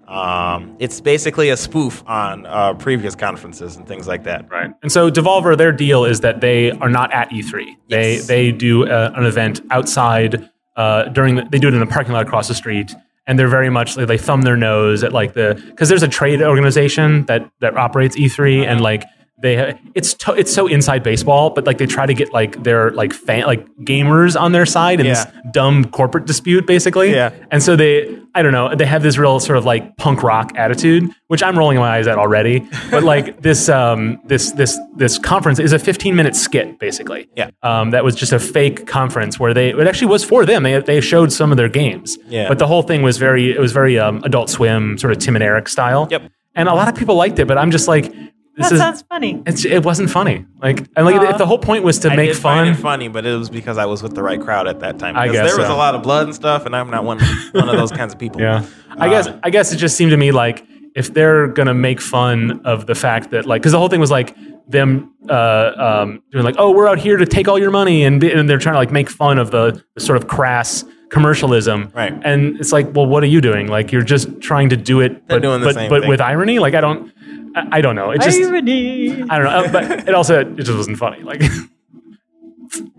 Um, it's basically a spoof on uh, previous conferences and things like that. Right. And so Devolver, their deal is that they are not at E3. They Yes. they do uh an event outside uh, during. The, they do it in a parking lot across the street, and they're very much like, they thumb their nose at like the because there's a trade organization that that operates E3, and like they it's to, it's so inside baseball, but like they try to get like their like fan like gamers on their side in this dumb corporate dispute, basically. Yeah. And so they, I don't know, they have this real sort of like punk rock attitude, which I'm rolling my eyes at already. But like this, um, this, this, this conference is a 15 minute skit, basically. Yeah. Um, that was just a fake conference where they, it actually was for them. They, they showed some of their games. Yeah. But the whole thing was very, it was very um, Adult Swim, sort of Tim and Eric style. Yep. And a lot of people liked it, but I'm just like, this That is. sounds funny. It's, it wasn't funny. Like, and like, Aw. if the whole point was to I make did find fun. it funny, but it was because I was with the right crowd at that time. I Because guess there was so. a lot of blood and stuff, and I'm not one one of those kinds of people. Yeah, I Uh, guess I guess it just seemed to me like if they're gonna make fun of the fact that like because the whole thing was like them uh, um, doing like oh we're out here to take all your money and, be- and they're trying to like make fun of the, the sort of crass commercialism Right. and it's like well what are you doing like you're just trying to do it but doing the but, same but thing. with irony like I don't I, I don't know it just Irony. I don't know uh, but it also it just wasn't funny like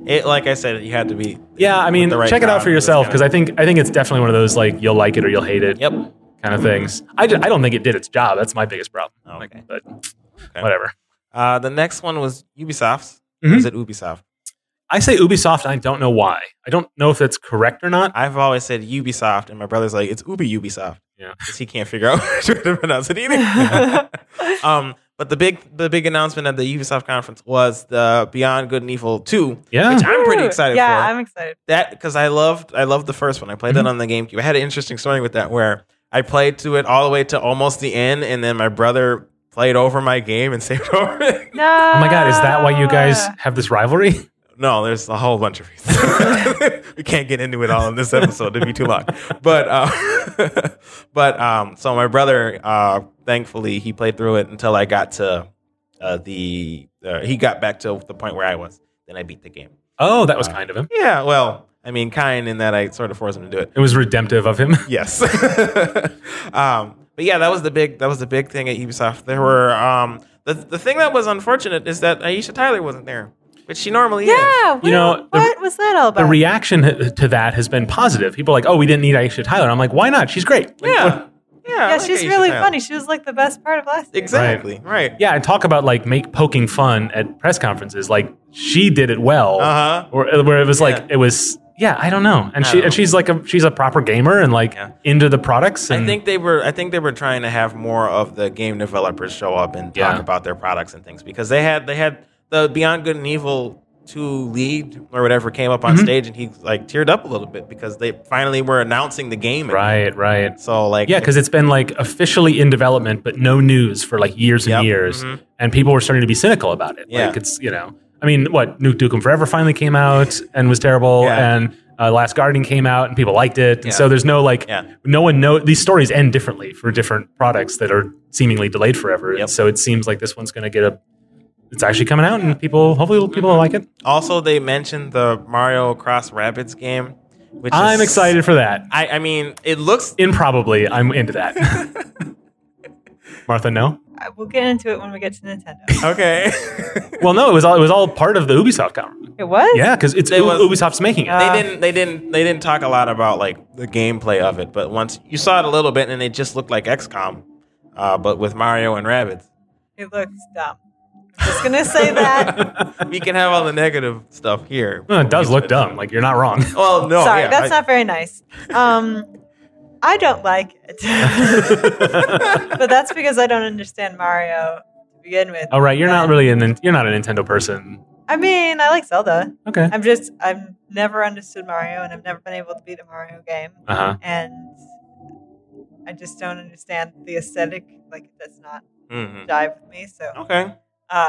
It, like I said, you had to be. yeah I mean the right check it out for for yourself because I think I think it's definitely one of those like you'll like it or you'll hate it Yep. kind of things. I, ju- I don't think it did its job. That's my biggest problem. Oh, Like, okay. but Okay. whatever. Uh, the next one was Ubisoft. Mhm. Is it Ubisoft? I say Ubisoft, and I don't know why. I don't know if that's correct or not. I've always said Ubisoft, and my brother's like, it's Ubi Ubisoft. Yeah. Because he can't figure out which way to pronounce it either. um, but the big the big announcement at the Ubisoft conference was the Beyond Good and Evil 2, Yeah. which I'm pretty excited yeah, for. I'm excited. that because I loved I loved the first one. I played Mm-hmm. that on the GameCube. I had an interesting story with that where I played to it all the way to almost the end, and then my brother played over my game and saved over it. No. Oh my God, is that why you guys have this rivalry? No, there's a whole bunch of reasons. we can't get into it all in this episode; it'd be too long. But, uh, but um, so my brother, uh, thankfully, he played through it until I got to uh, the. Uh, he got back to the point where I was. Then I beat the game. Oh, that was kind of him. Yeah, well, I mean, kind in that I sort of forced him to do it. It was redemptive of him. Yes. um, but yeah, that was the big that was the big thing at Ubisoft. There were um, the the thing that was unfortunate is that Aisha Tyler wasn't there, which she normally is. Yeah. You know, the- what was that all about? The reaction to that has been positive. People are like, oh, we didn't need Aisha Tyler. I'm like, why not? She's great. Like, Yeah. what- Yeah, yeah, like she's Aisha really Tyler. funny. She was like the best part of last year. Exactly. Right. Yeah, and talk about like make poking fun at press conferences. Like she did it well. Uh huh. Or where it was like Yeah. it was yeah, I don't know. And I she and know. she's like a she's a proper gamer and like Yeah. into the products. And I think they were. I think they were trying to have more of the game developers show up and talk Yeah. about their products and things because they had they had the Beyond Good and Evil two lead or whatever came up on Mhm. stage and he like teared up a little bit because they finally were announcing the game. right, right. So like Yeah, because it's been like officially in development, but no news for like years and Yep. years, Mhm. and people were starting to be cynical about it. Yeah. Like it's you know, I mean, what Duke Nukem Forever finally came out and was terrible, Yeah. and uh, Last Guardian came out and people liked it, and Yeah. so there's no like, Yeah. no one know these stories end differently for different products that are seemingly delayed forever. Yep. And so it seems like this one's going to get a. It's actually coming out, and people hopefully people will like it. also they mentioned the Mario Cross Rabbids game, which I'm is, excited for that. I I mean it looks Improbably, I'm into that. Martha, no. I- We'll get into it when we get to Nintendo. okay. Well, no, it was all it was all part of the Ubisoft conference. It was? Yeah, because it's It U- was- Ubisoft's making it. Uh, they didn't they didn't they didn't talk a lot about like the gameplay of it, but once you saw it a little bit and it just looked like XCOM, uh, but with Mario and Rabbids. It looks dumb. I'm just gonna say that. We can have all the negative stuff here. Well, it does look dumb. Like you're not wrong. Well, no, Sorry, yeah, that's I- not very nice. Um, I don't like it, but that's because I don't understand Mario to begin with. oh right, you're not really an you're not a Nintendo person. I mean, I like Zelda. Okay. I'm just I've never understood Mario, and I've never been able to beat a Mario game, Uh huh. and I just don't understand the aesthetic. Like, it does not Mhm. jive with me. So, Okay. Uh,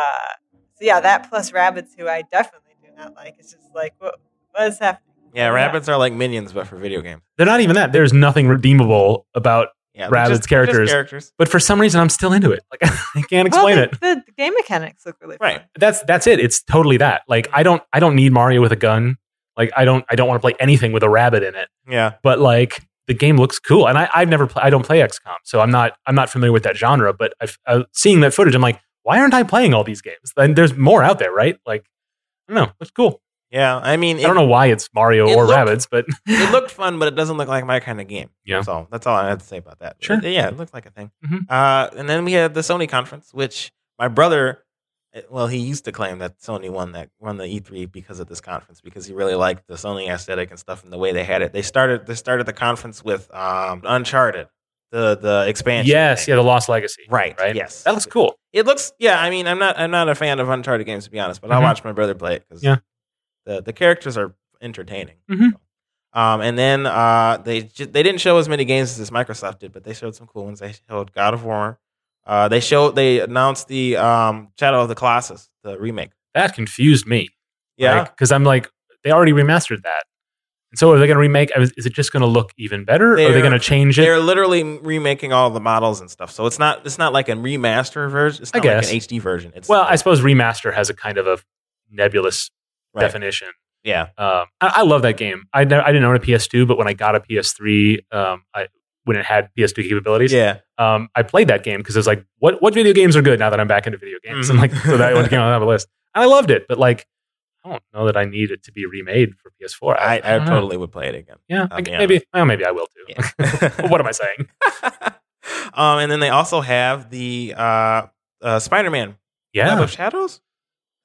so yeah, that plus Rabbids, who I definitely do not like. It's just like, what what is happening? Yeah, Yeah. Rabbids are like minions, but for video games. They're not even that. There's nothing redeemable about. Yeah, Rabbids they're just- they're just characters. characters. But for some reason, I'm still into it. Like I can't explain well, it. the, The, game mechanics look really Right. fun. That's that's it. It's totally that. Like I don't I don't need Mario with a gun. Like I don't I don't want to play anything with a rabbit in it. Yeah. But like the game looks cool, and I I've never pl- I don't play XCOM, so I'm not I'm not familiar with that genre. But I've, uh, seeing that footage, I'm like, why aren't I playing all these games? Then there's more out there, right? Like I don't know. It's cool. Yeah. I mean, I don't know why it's Mario it or looked- Rabbids, but it looked fun, but it doesn't look like my kind of game. Yeah. So that's all I had to say about that. Sure. But, yeah, it looked like a thing. Mhm. Uh, and then we had the Sony conference, which my brother, eh, well, he used to claim that Sony won that won the E3 because of this conference because he really liked the Sony aesthetic and stuff and the way they had it. They started they started the conference with um, Uncharted, the the expansion. yes, thing. yeah, the Lost Legacy, Right. right? Yes. that looks cool. It looks. Yeah. I mean, I'm not. I'm not a fan of Uncharted games to be honest, but I Mhm. watched my brother play it because Yeah. the the characters are entertaining. Mhm. Um, and then uh, they they didn't show as many games as Microsoft did, but they showed some cool ones. They showed God of War. Uh, they showed they announced the um, Shadow of the Colossus, the remake. That confused me. Yeah. because I'm like, they already remastered that. So are they going to remake? Is it just going to look even better? or are they They're- going to change it? They're literally remaking all the models and stuff. So it's not it's not like a remaster version. It's I not like guess. an HD version. It's well, I suppose remaster has a kind of a nebulous right. definition. Yeah. Um, I, I love that game. I, ne- I didn't own a PS2, but when I got a PS3, um, I when it had PS2 capabilities, Yeah. um, I played that game because I was like, what what video games are good now that I'm back into video games? And like, so that one came on the list. And I loved it, but like, I don't know that I need it to be remade for PS4. I, I, know. totally would play it again. yeah, I- be maybe well, maybe I will too. Yeah. what am I saying? um, and then they also have the uh, uh, Spider-Man Web Yeah, of Shadows.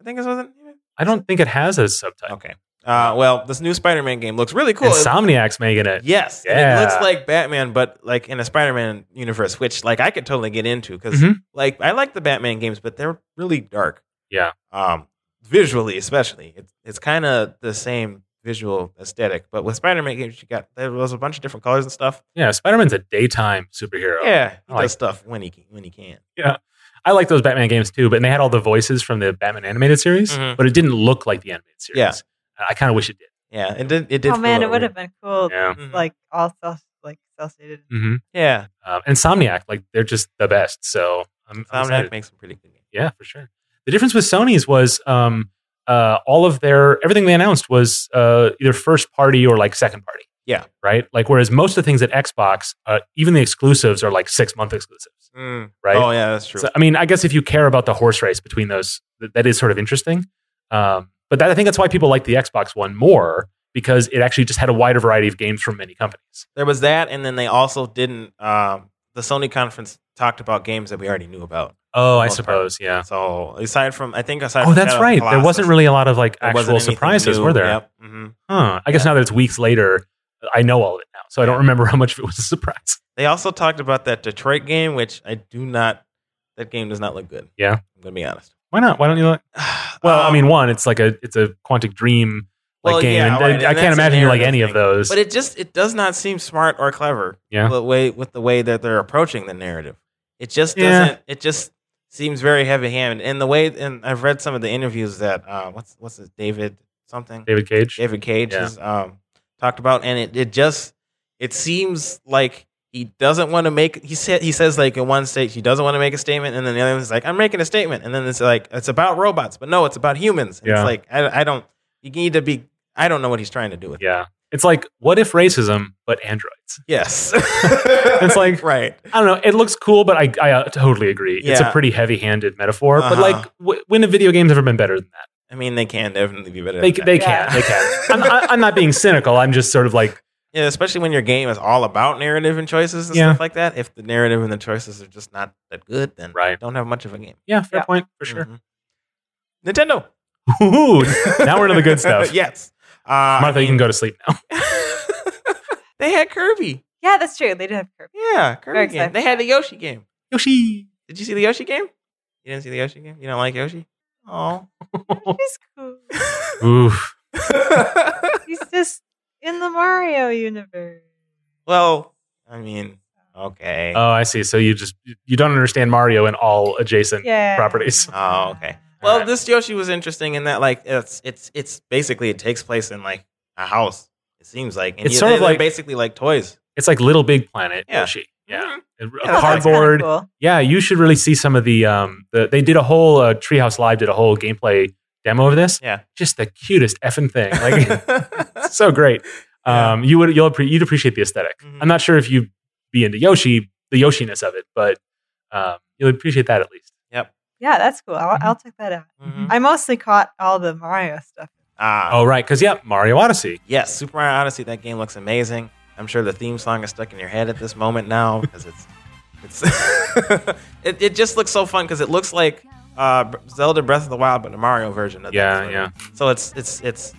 I think it. I don't think it has a subtitle. Okay. Uh, well, this new Spider-Man game looks really cool. Insomniac's making it. yes, Yeah. it looks like Batman, but like in a Spider-Man universe, which like I could totally get into because Mhm. like I like the Batman games, but they're really dark. Yeah. Um, visually, especially, it's it's kind of the same visual aesthetic, but with Spider-Man games, you got there was a bunch of different colors and stuff. Yeah, Spider Man's a daytime superhero. Yeah, he like- does stuff when he can- when he can. Yeah. I like those Batman games too, but they had all the voices from the Batman animated series, Mhm. but it didn't look like the animated series. Yeah. I kind of wish it did. Yeah, it did. It did. Oh man, it would have been cool. Yeah. Mhm. Like all self like cell shaded. hmm. Yeah, Um, Insomniac, like they're just the best. So I'm, I'm Insomniac makes some pretty good games. Yeah, for sure. The difference with Sony's was um, uh, all of their everything they announced was uh, either first party or like second party. Yeah. Right. Like whereas most of the things at Xbox, uh, even the exclusives are like six month exclusives. Mm. Right. Oh yeah, that's true. So, I mean, I guess if you care about the horse race between those, that, that is sort of interesting. Um, but that, I think that's why people like the Xbox One more because it actually just had a wider variety of games from many companies. there was that, and then they also didn't. Um, the Sony conference talked about games that we already knew about. Oh, I most part. suppose. Yeah. So aside from, I think aside Oh, from that's Shadow of the right. There wasn't really a lot of like actual surprises, new. were there? Yep. hmm Huh. I guess now that it's weeks later, I know all of it now, so I don't remember how much of it was a surprise. They also talked about that Detroit game, which I do not. That game does not look good. Yeah? I'm gonna be honest. Why not? Why don't you? Like, well, I Um, mean, one, it's like a it's a Quantic Dream like Well, game, yeah, and I- and I can't imagine you like any of those. but it just it does not seem smart or clever. Yeah. the way with the way that they're approaching the narrative, it just Yeah. doesn't. It just seems very heavy handed. And the way, and I've read some of the interviews that uh, what's what's his David something David Cage. David Cage Yeah. has um, talked about, and it, it just it seems like he doesn't want to make. He said he says like in one state he doesn't want to make a statement, and then the other one's like I'm making a statement, and then it's like it's about robots, but no, it's about humans. And Yeah. It's like I, I don't. You need to be. I don't know what he's trying to do with. it. Yeah, it's like what if racism, but androids? Yes, It's like- right. I don't know. It looks cool, but I I uh, totally agree. It's a Yeah. pretty heavy-handed metaphor. But Uh-huh. like, w- when have video games ever been better than that? I mean, they can definitely be better. They than they that. Yeah. can they can. I'm, I- I'm not being cynical. I'm just sort of like yeah, especially when your game is all about narrative and choices and Yeah. stuff like that. If the narrative and the choices are just not that good, then Right. don't have much of a game. yeah, fair Yeah. point for sure. Mhm. Nintendo. Ooh, now we're into the good stuff. yes. Uh, Martha, you can go to sleep now. they had Kirby. Yeah, that's true. They did have Kirby. Yeah, Kirby Very game. excited They had the Yoshi game. Yoshi. Did you see the Yoshi game? You didn't see the Yoshi game? You don't like Yoshi? Oh. He's cool. Oof. He's just in the Mario universe. well, I mean, okay. Oh, I see. So you just you don't understand Mario and all adjacent. Yeah. properties. Oh, okay. Well, Alright. this Yoshi was interesting in that, like, it's it's it's basically it takes place in like a house. It seems like and It's you- sort of they're like- basically like toys. It's like Little Big Planet Yeah. Yoshi. Yeah. Mhm. A Yeah, that's kinda cardboard. cool. Yeah, you should really see some of the um the they did a whole uh, Treehouse Live did a whole gameplay demo of this. Yeah. Just the cutest effing thing. Like so great. Yeah. Um you would you'll you'd appreciate the esthetic Mhm. I'm not sure if you'd be into Yoshi, the Yoshiness of it, but um you'll appreciate that at least. Yeah, that's cool. I'll, I'll check that out. Mhm. I mostly caught all the Mario stuff. Ah, Oh right, because yeah, Mario Odyssey. yes, Super Mario Odyssey. That game looks amazing. I'm sure the theme song is stuck in your head at this moment now because it's it's it, it just looks so fun because it looks like uh, Zelda Breath of the Wild, but a Mario version of Yeah, that. yeah. So it's it's it's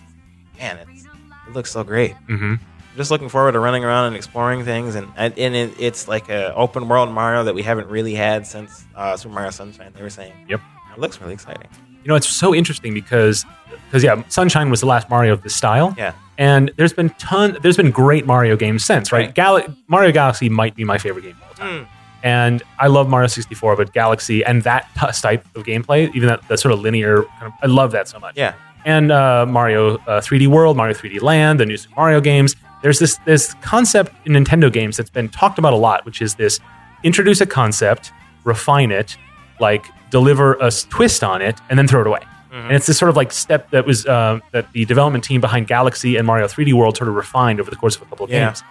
man, it's it looks so great. hmm I'm just looking forward to running around and exploring things, and and it, it's like a open world Mario that we haven't really had since uh, Super Mario Sunshine. They were saying, Yep. it looks really exciting. You know, it's so interesting because because yeah, Sunshine was the last Mario of this style. Yeah. And there's been ton there's been great Mario games since, right? Right. Gal- Mario Galaxy might be my favorite game of all time. Mm. And I love Mario 64, but Galaxy and that t- type of gameplay, even that the sort of linear, kind of, I love that so much. Yeah, And uh, Mario uh, 3D World, Mario 3D Land, the new Super Mario games. There's this this concept in Nintendo games that's been talked about a lot, which is this: introduce a concept, refine it, like deliver a twist on it, and then throw it away. Mhm. And it's this sort of like step that was uh, that the development team behind Galaxy and Mario 3D World sort of refined over the course of a couple of Yeah. games.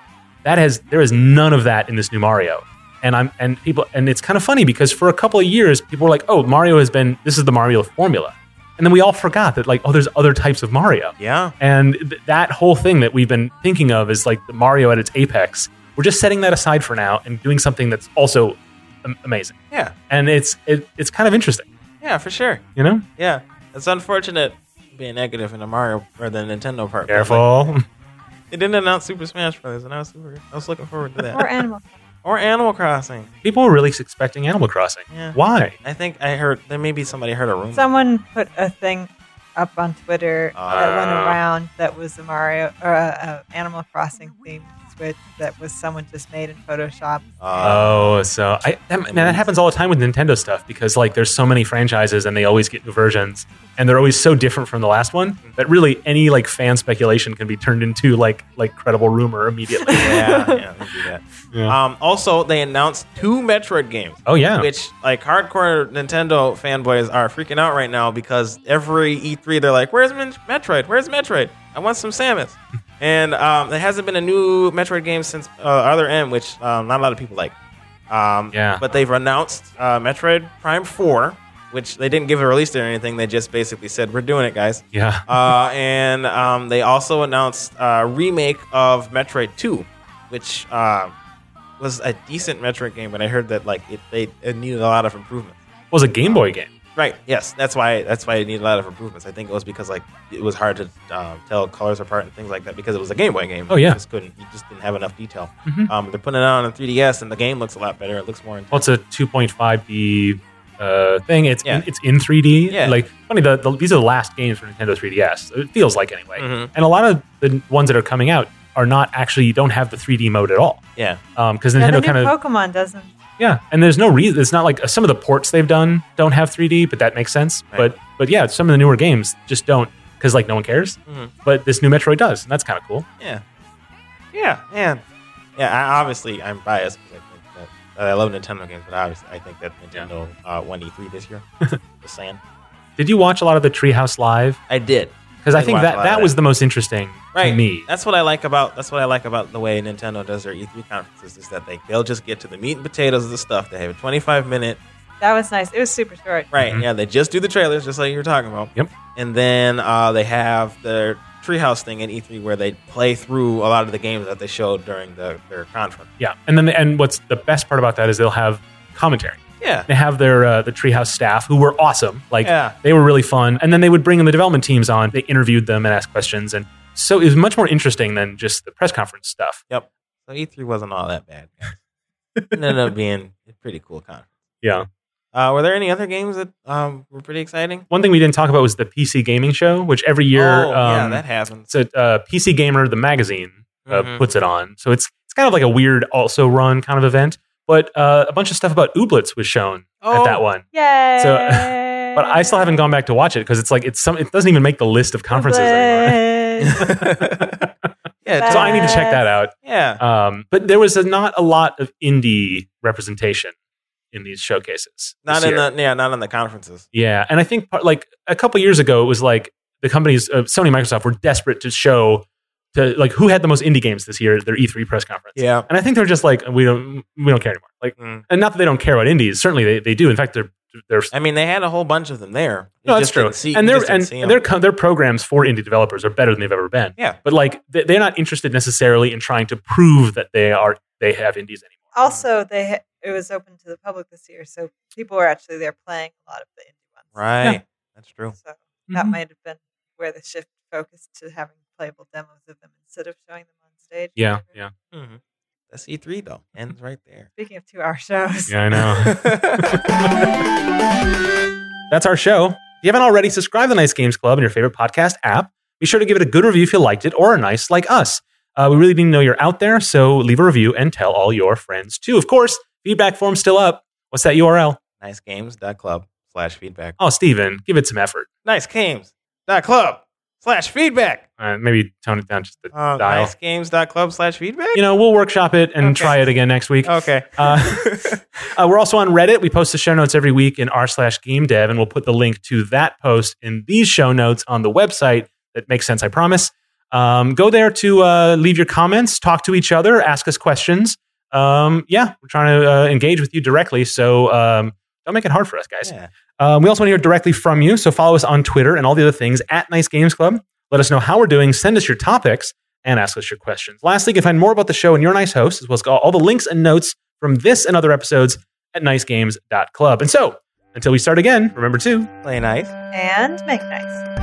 That has there is none of that in this new Mario. And I'm and people and it's kind of funny because for a couple of years people were like, "Oh, Mario has been this is the Mario formula." And then we all forgot that like, "Oh, there's other types of Mario." yeah, And th- that whole thing that we've been thinking of is like the Mario at its apex. We're just setting that aside for now and doing something that's also am- amazing. yeah, And it's it, it's kind of interesting, yeah, for sure. you know? Yeah, it's unfortunate being negative in the Mario or the Nintendo part. but, like, Careful. They didn't announce Super Smash Brothers, and I was super. I was looking forward to that. Or Animal. Or Animal Crossing. People were really expecting Animal Crossing. Yeah. Why? I think I heard there may be somebody heard a rumor. Someone put a thing up on Twitter that went Ah. around that was a Mario or a, a Animal Crossing themed Switch that was someone just made in Photoshop. Uh, Oh, so I that, man, that happens all the time with Nintendo stuff because like there's so many franchises and they always get new versions and they're always so different from the last one that really any like fan speculation can be turned into like like credible rumor immediately. yeah, yeah, do that. Yeah. Um, also, they announced two Metroid games. Oh yeah. Which like hardcore Nintendo fanboys are freaking out right now because every E3 they're like, "Where's Metroid? Where's Metroid? I want some Samus." and um, there hasn't been a new Metroid game since uh, Other M, which um, not a lot of people like. Um, Yeah. But they've announced uh, Metroid Prime Four, which they didn't give a release date or anything. They just basically said, "We're doing it, guys." yeah. uh, and um, they also announced a remake of Metroid 2, which uh, was a decent Metroid game, but I heard that like it they it needed a lot of improvement. was a Game Boy game. Right. Yes. That's why. That's why it needed a lot of improvements. I think it was because like it was hard to um, tell colors apart and things like that because it was a Game Boy game. Oh, yeah. You just couldn't. You just didn't have enough detail. Mhm. Um, they're putting it out on the 3DS, and the game looks a lot better. It looks more. Well, it's a 2.5D uh, thing. It's Yeah. in, it's in 3D. Yeah. Like funny, the, the, these are the last games for Nintendo 3DS. It feels like anyway. Mhm. And a lot of the ones that are coming out are not actually don't have the 3D mode at all. Yeah. Because Yeah, the Nintendo new kind of Pokemon doesn't. Yeah, and there's no reason. It's not like some of the ports they've done don't have 3D, but that makes sense. Right. But but yeah, some of the newer games just don't because like no one cares. Mhm. But this new Metroid does, and that's kind of cool. Yeah. Yeah. Man. Yeah. I, obviously, I'm biased because I think that, that I love Nintendo games, but obviously, I think that Nintendo uh, won E3 this year. Just saying. Did you watch a lot of the Treehouse Live? I did. Because I Did think that that was the most interesting Right. to me. That's what I like about that's what I like about the way Nintendo does their E3 conferences is that they they'll just get to the meat and potatoes of the stuff. They have a 25 minute That was nice. It was super short. right. Mhm. Yeah, they just do the trailers just like you were talking about. Yep. And then uh, they have their treehouse thing in E3 where they play through a lot of the games that they showed during the, their conference. Yeah, and then and what's the best part about that is they'll have commentary. Yeah. They have their uh, the Treehouse staff who were awesome. Like Yeah. they were really fun, and then they would bring in the development teams on. They interviewed them and asked questions, and so it was much more interesting than just the press conference stuff. Yep. So E3 wasn't all that bad. It ended up being a pretty cool conference. Yeah. Uh, were there any other games that um, were pretty exciting? One thing we didn't talk about was the PC gaming show, which every year, oh, yeah, um, that happens. a uh, PC Gamer, the magazine, uh, Mhm. puts it on. So it's it's kind of like a weird also run kind of event. But uh, a bunch of stuff about Ooblets was shown at Oh. that one. Yay! So- But I still haven't gone back to watch it because it's like it's some. It doesn't even make the list of conferences anymore. yeah, so I need to check that out. yeah. Um, but there was a, not a lot of indie representation in these showcases. Not in year. the yeah, not in the conferences. yeah, and I think part, like a couple years ago, it was like the companies, uh, Sony, and Microsoft, were desperate to show to like who had the most indie games this year at their E3 press conference. Yeah. and I think they're just like we don't we don't care anymore. Like, Mm. and not that they don't care about indies. Certainly they, they do. In fact, they're they're I mean, they had a whole bunch of them there. You no, that's just true. didn't See, and their and, see and their 'em. co- their programs for indie developers are better than they've ever been. Yeah. But like they- they're not interested necessarily in trying to prove that they are they have indies anymore. also, they ha- it was open to the public this year, so people were actually there playing a lot of the indie ones. right. That's true. So that Mhm. might have been where the shift focused to having playable demos of them instead of showing them on stage. or Yeah, whatever. yeah, hmm That's E3 though. Ends right there. Speaking of two-hour shows, yeah. I know. That's our show. If you haven't already, subscribe to the Nice Games Club in your favorite podcast app. Be sure to give it a good review if you liked it, or a nice like us. Uh, we really need to know you're out there, so leave a review and tell all your friends too. Of course, feedback form's still up. What's that URL? nicegames.club slash feedback. Oh, Steven, give it some effort. Nicegames.club slash feedback. Uh, maybe tone it down just a Uh, dial. nicegames.club slash feedback. You know, we'll workshop it and Okay. try it again next week. Okay. Uh, Uh, we're also on Reddit. We post the show notes every week in r slash game dev, and we'll put the link to that post in these show notes on the website. That makes sense, I promise. Um, go there to uh, leave your comments, talk to each other, ask us questions. Um, yeah, we're trying to uh, engage with you directly, so um, don't make it hard for us, guys. yeah. Um, we also want to hear directly from you, so follow us on Twitter and all the other things at Nice Games Club. Let us know how we're doing, send us your topics, and ask us your questions. Lastly, you can find more about the show and your nice host, as well as all the links and notes from this and other episodes at nicegames.club. And so, until we start again, remember to Play nice. and make nice.